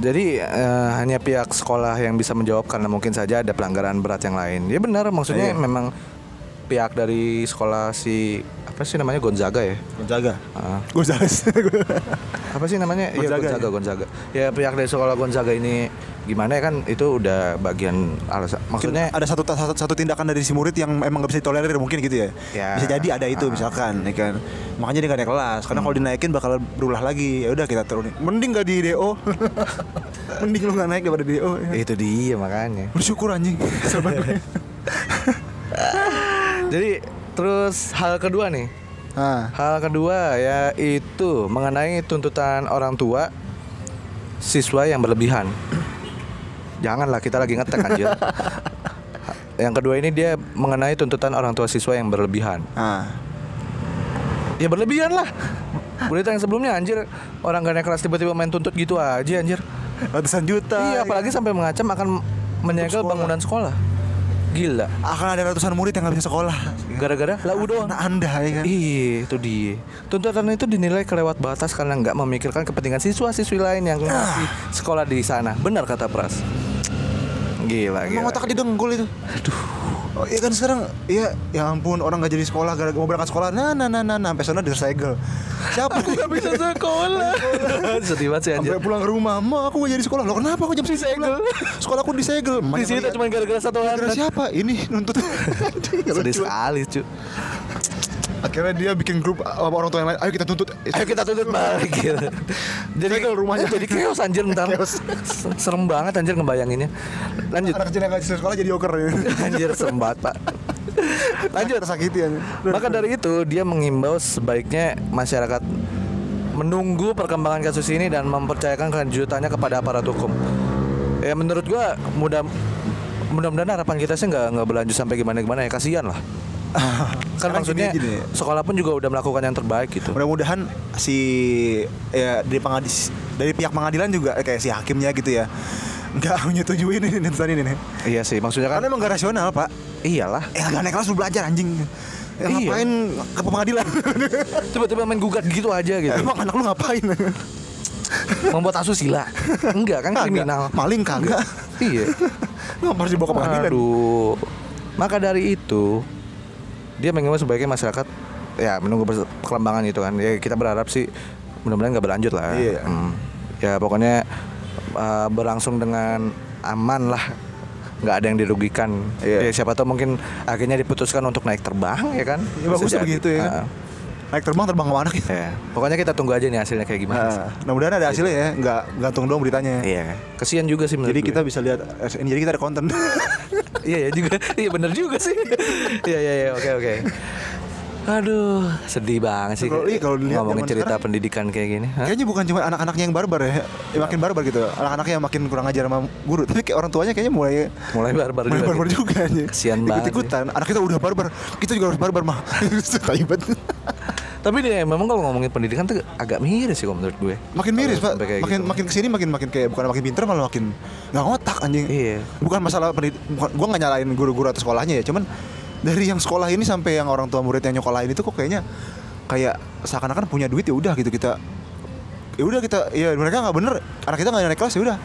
Jadi eh, hanya pihak sekolah yang bisa menjawab karena mungkin saja ada pelanggaran berat yang lain ya benar maksudnya Iya. memang pihak dari sekolah si apa sih namanya Gonzaga ya Gonzaga. Ah. Gonzales. <laughs> apa sih namanya Iya, Gonzaga, Gonzaga ya? Gonzaga ya pihak dari sekolah Gonzaga ini gimana ya kan itu udah bagian alasan maksudnya ada satu, satu satu tindakan dari si murid yang emang gak bisa ditolerir mungkin gitu ya. Ya. Bisa jadi ada itu Ah. misalkan, ya kan. Makanya dia gak naik kelas karena kalau dinaikin bakal berulah lagi. Ya udah kita turunin. Mending gak di DO. <laughs> Mending lu gak naik daripada di DO. Ya. itu dia makanya Bersyukur anjing. <laughs> Jadi terus hal kedua nih Ah, Hal kedua yaitu mengenai tuntutan orang tua siswa yang berlebihan. Janganlah kita lagi ngetek anjir. <laughs> yang kedua ini dia mengenai tuntutan orang tua siswa yang berlebihan. ah. Ya berlebihan lah. Berita yang sebelumnya anjir orang gak naik kelas tiba-tiba main tuntut gitu aja anjir. Ratusan juta. iya, apalagi sampai mengancam akan menyegel bangunan sekolah. Gila. akan ada ratusan murid yang gak bisa sekolah. Gara-gara lau doang. Karena anda ya kan. Iya, itu dia. Tuntutan itu dinilai kelewat batas karena nggak memikirkan kepentingan siswa-siswi lain yang masih sekolah di sana. Benar kata Pras. Gila, Emang gila. otak didengkul itu. Aduh. Oh, iya kan sekarang iya ya ampun orang gak jadi sekolah gara mau berangkat sekolah. Nah nah nah nah, nah sampai sana disegel. Siapa Aku nggak bisa sekolah. <laughs> Sedih banget sih anjir. sampai pulang ke rumah ma aku gak jadi sekolah. Lo kenapa aku jam segel sekolah aku disegel. Di sini cuma gara-gara satu gara anak. siapa? Ini nuntut. <laughs> Sedih sekali, cu. Akhirnya dia bikin grup sama orang tua yang lain. Ayo kita tuntut. Ayo kita tuntut balik <laughs> gitu. Jadi Segel rumahnya. jadi chaos anjir ntar. Chaos. Serem banget anjir ngebayanginnya. Lanjut. Anak kecil yang nggak sekolah jadi joker. <laughs> Anjir serem banget, Pak. <laughs> Lanjut tersakiti ya. Maka dari itu dia mengimbau sebaiknya masyarakat menunggu perkembangan kasus ini dan mempercayakan kelanjutannya kepada aparat hukum. Ya menurut gua mudah mudah-mudahan harapan kita sih nggak nggak berlanjut sampai gimana gimana ya kasihan lah. Kan maksudnya gini sekolah pun juga udah melakukan yang terbaik gitu. Mudah-mudahan si ya dari pengadis dari pihak pengadilan juga eh, kayak si hakimnya gitu ya nggak <laughs> menyetujuin ini tuntutan ini nih. Iya sih, maksudnya kan Karena emang gak rasional pak. iyalah. Eh gak naik kelas lu belajar anjing. Ya, Iya. ngapain ke pengadilan? <laughs> Tiba-tiba main gugat gitu aja gitu. Emang anak lu ngapain? Membuat asusila. Enggak kan kriminal. Maling kagak. Iya. <laughs> Ngapa harus dibawa ke pengadilan? Aduh. Maka dari itu dia mengimbau sebaiknya masyarakat ya menunggu perkembangan itu kan. Ya kita berharap sih mudah-mudahan nggak berlanjut lah. Iya. Hmm. Ya pokoknya uh, berlangsung dengan aman lah. nggak ada yang dirugikan. Iya. Ya siapa tahu mungkin akhirnya diputuskan untuk naik terbang ya kan. Ya bagus begitu ya. Ah, Naik terbang terbang ke mana gitu. ya. Pokoknya kita tunggu aja nih hasilnya kayak gimana. Nah, mudah-mudahan ada hasilnya ya, nggak gantung doang beritanya. Iya. Kesian juga sih Jadi gue. kita bisa lihat SN, jadi kita ada konten. <laughs> Iya ya juga. Iya bener juga sih. Iya iya iya oke oke. Aduh, sedih banget sih Kalau- iya, kalau dilihat ngomongin cerita sekarang- pendidikan kayak gini. Hah? Kayaknya bukan cuma anak-anaknya yang barbar ya, yang makin barbar gitu. Anak-anaknya yang makin kurang ajar sama guru, tapi kayak orang tuanya kayaknya mulai Mulai barbar mulai juga. barbar gitu. juga aja. Kesian banget Ikut-ikutan. Anak kita udah barbar, kita juga harus barbar mah. <laughs> Banget. Tapi dia memang kalau ngomongin pendidikan tuh agak miris sih kalau menurut gue. Makin miris pak, makin gitu. makin ke sini makin makin kayak bukan makin pinter malah makin nggak ngotak anjing. Iya. Bukan masalah pendidik, bukan, gua nggak nyalain guru-guru atau sekolahnya ya, cuman dari yang sekolah ini sampai yang orang tua murid yang nyokolain itu kok kayaknya kayak seakan-akan punya duit ya udah gitu kita ya udah kita ya mereka nggak bener anak kita nggak naik kelas ya udah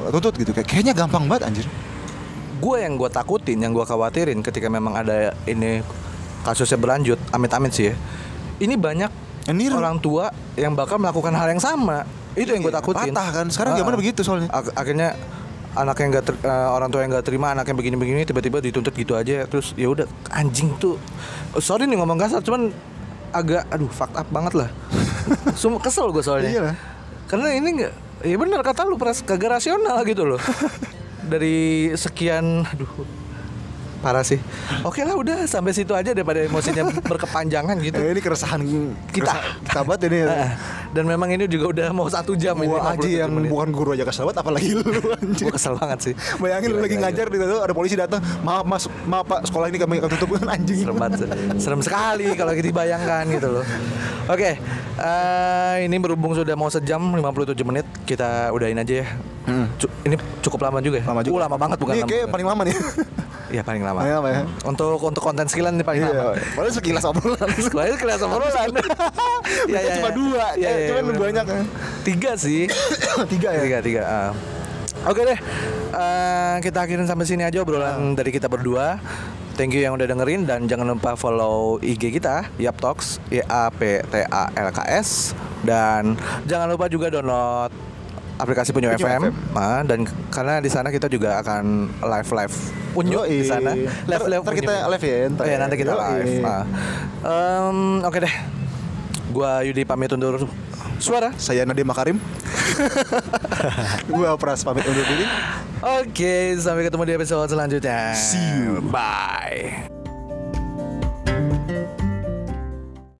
Eh, tuntut gitu kayak kayaknya gampang banget anjir Gue yang gue takutin, yang gue khawatirin ketika memang ada ini kasusnya berlanjut, amit-amit sih ya. Ini banyak niru. orang tua yang bakal melakukan hal yang sama. Itu yang gue Iya, takutin. patah kan. Sekarang Ah. zaman begitu soalnya. Ak- akhirnya anak yang gak ter- eh, orang tua yang gak terima anak yang begini-begini tiba-tiba dituntut gitu aja terus ya udah anjing tuh. Oh, sorry nih ngomong kasar cuman agak aduh fucked up banget lah. <laughs> Semua kesel gue soalnya. Iya. Lah. karena ini nggak ya benar kata lu peras kagak rasional gitu loh. <laughs> Dari sekian aduh parah sih oke lah udah sampai situ aja daripada emosinya <laughs> berkepanjangan gitu Eh, ini keresahan Kita. keresahan kita banget ini dan memang ini juga udah mau satu jam ini gua aja 57 yang menit. bukan guru aja kesel banget apalagi lu <laughs> anjir Gua kesel banget sih Bayangin lu Gila, lagi gila, ngajar di ada polisi datang, "Maaf Mas, maaf Pak, sekolah ini kami akan <laughs> tutup." anjing. serem banget serem sekali kalau kita dibayangkan gitu loh oke eh, ini berhubung sudah mau sejam 57 menit kita udahin aja ya Cu- ini cukup lama juga ya Hmm. Lama juga. Uh, lama banget bukan Ini lama kayak paling lama nih. Iya paling lama Paling lama ya. untuk untuk konten skillan ini paling lama Iya. Padahal sekilas obrolan. Sekolahnya kelas obrolan Iya, iya, cuma iya. dua, Iya, eh, iya, cuman bener. banyak ya. Tiga sih <coughs> Tiga ya. Tiga, tiga ah. Oke deh Eh, Kita akhirin sampai sini aja obrolan dari kita berdua Thank you yang udah dengerin Dan jangan lupa follow IG kita Yap Talks Y A P T A L K S Dan jangan lupa juga download aplikasi Punyo, Punyo FM, FM. Ah, dan karena di sana kita juga akan live live Unyu di Yoi. sana live live Ntar kita live ya, ntar oh, ya, nanti kita Yoi. live Ah. Em, oke deh gua Yudi pamit undur suara Saya Nadiem Makarim. <laughs> Gua Pras pamit undur diri. Oke, sampai ketemu di episode selanjutnya. See you. Bye.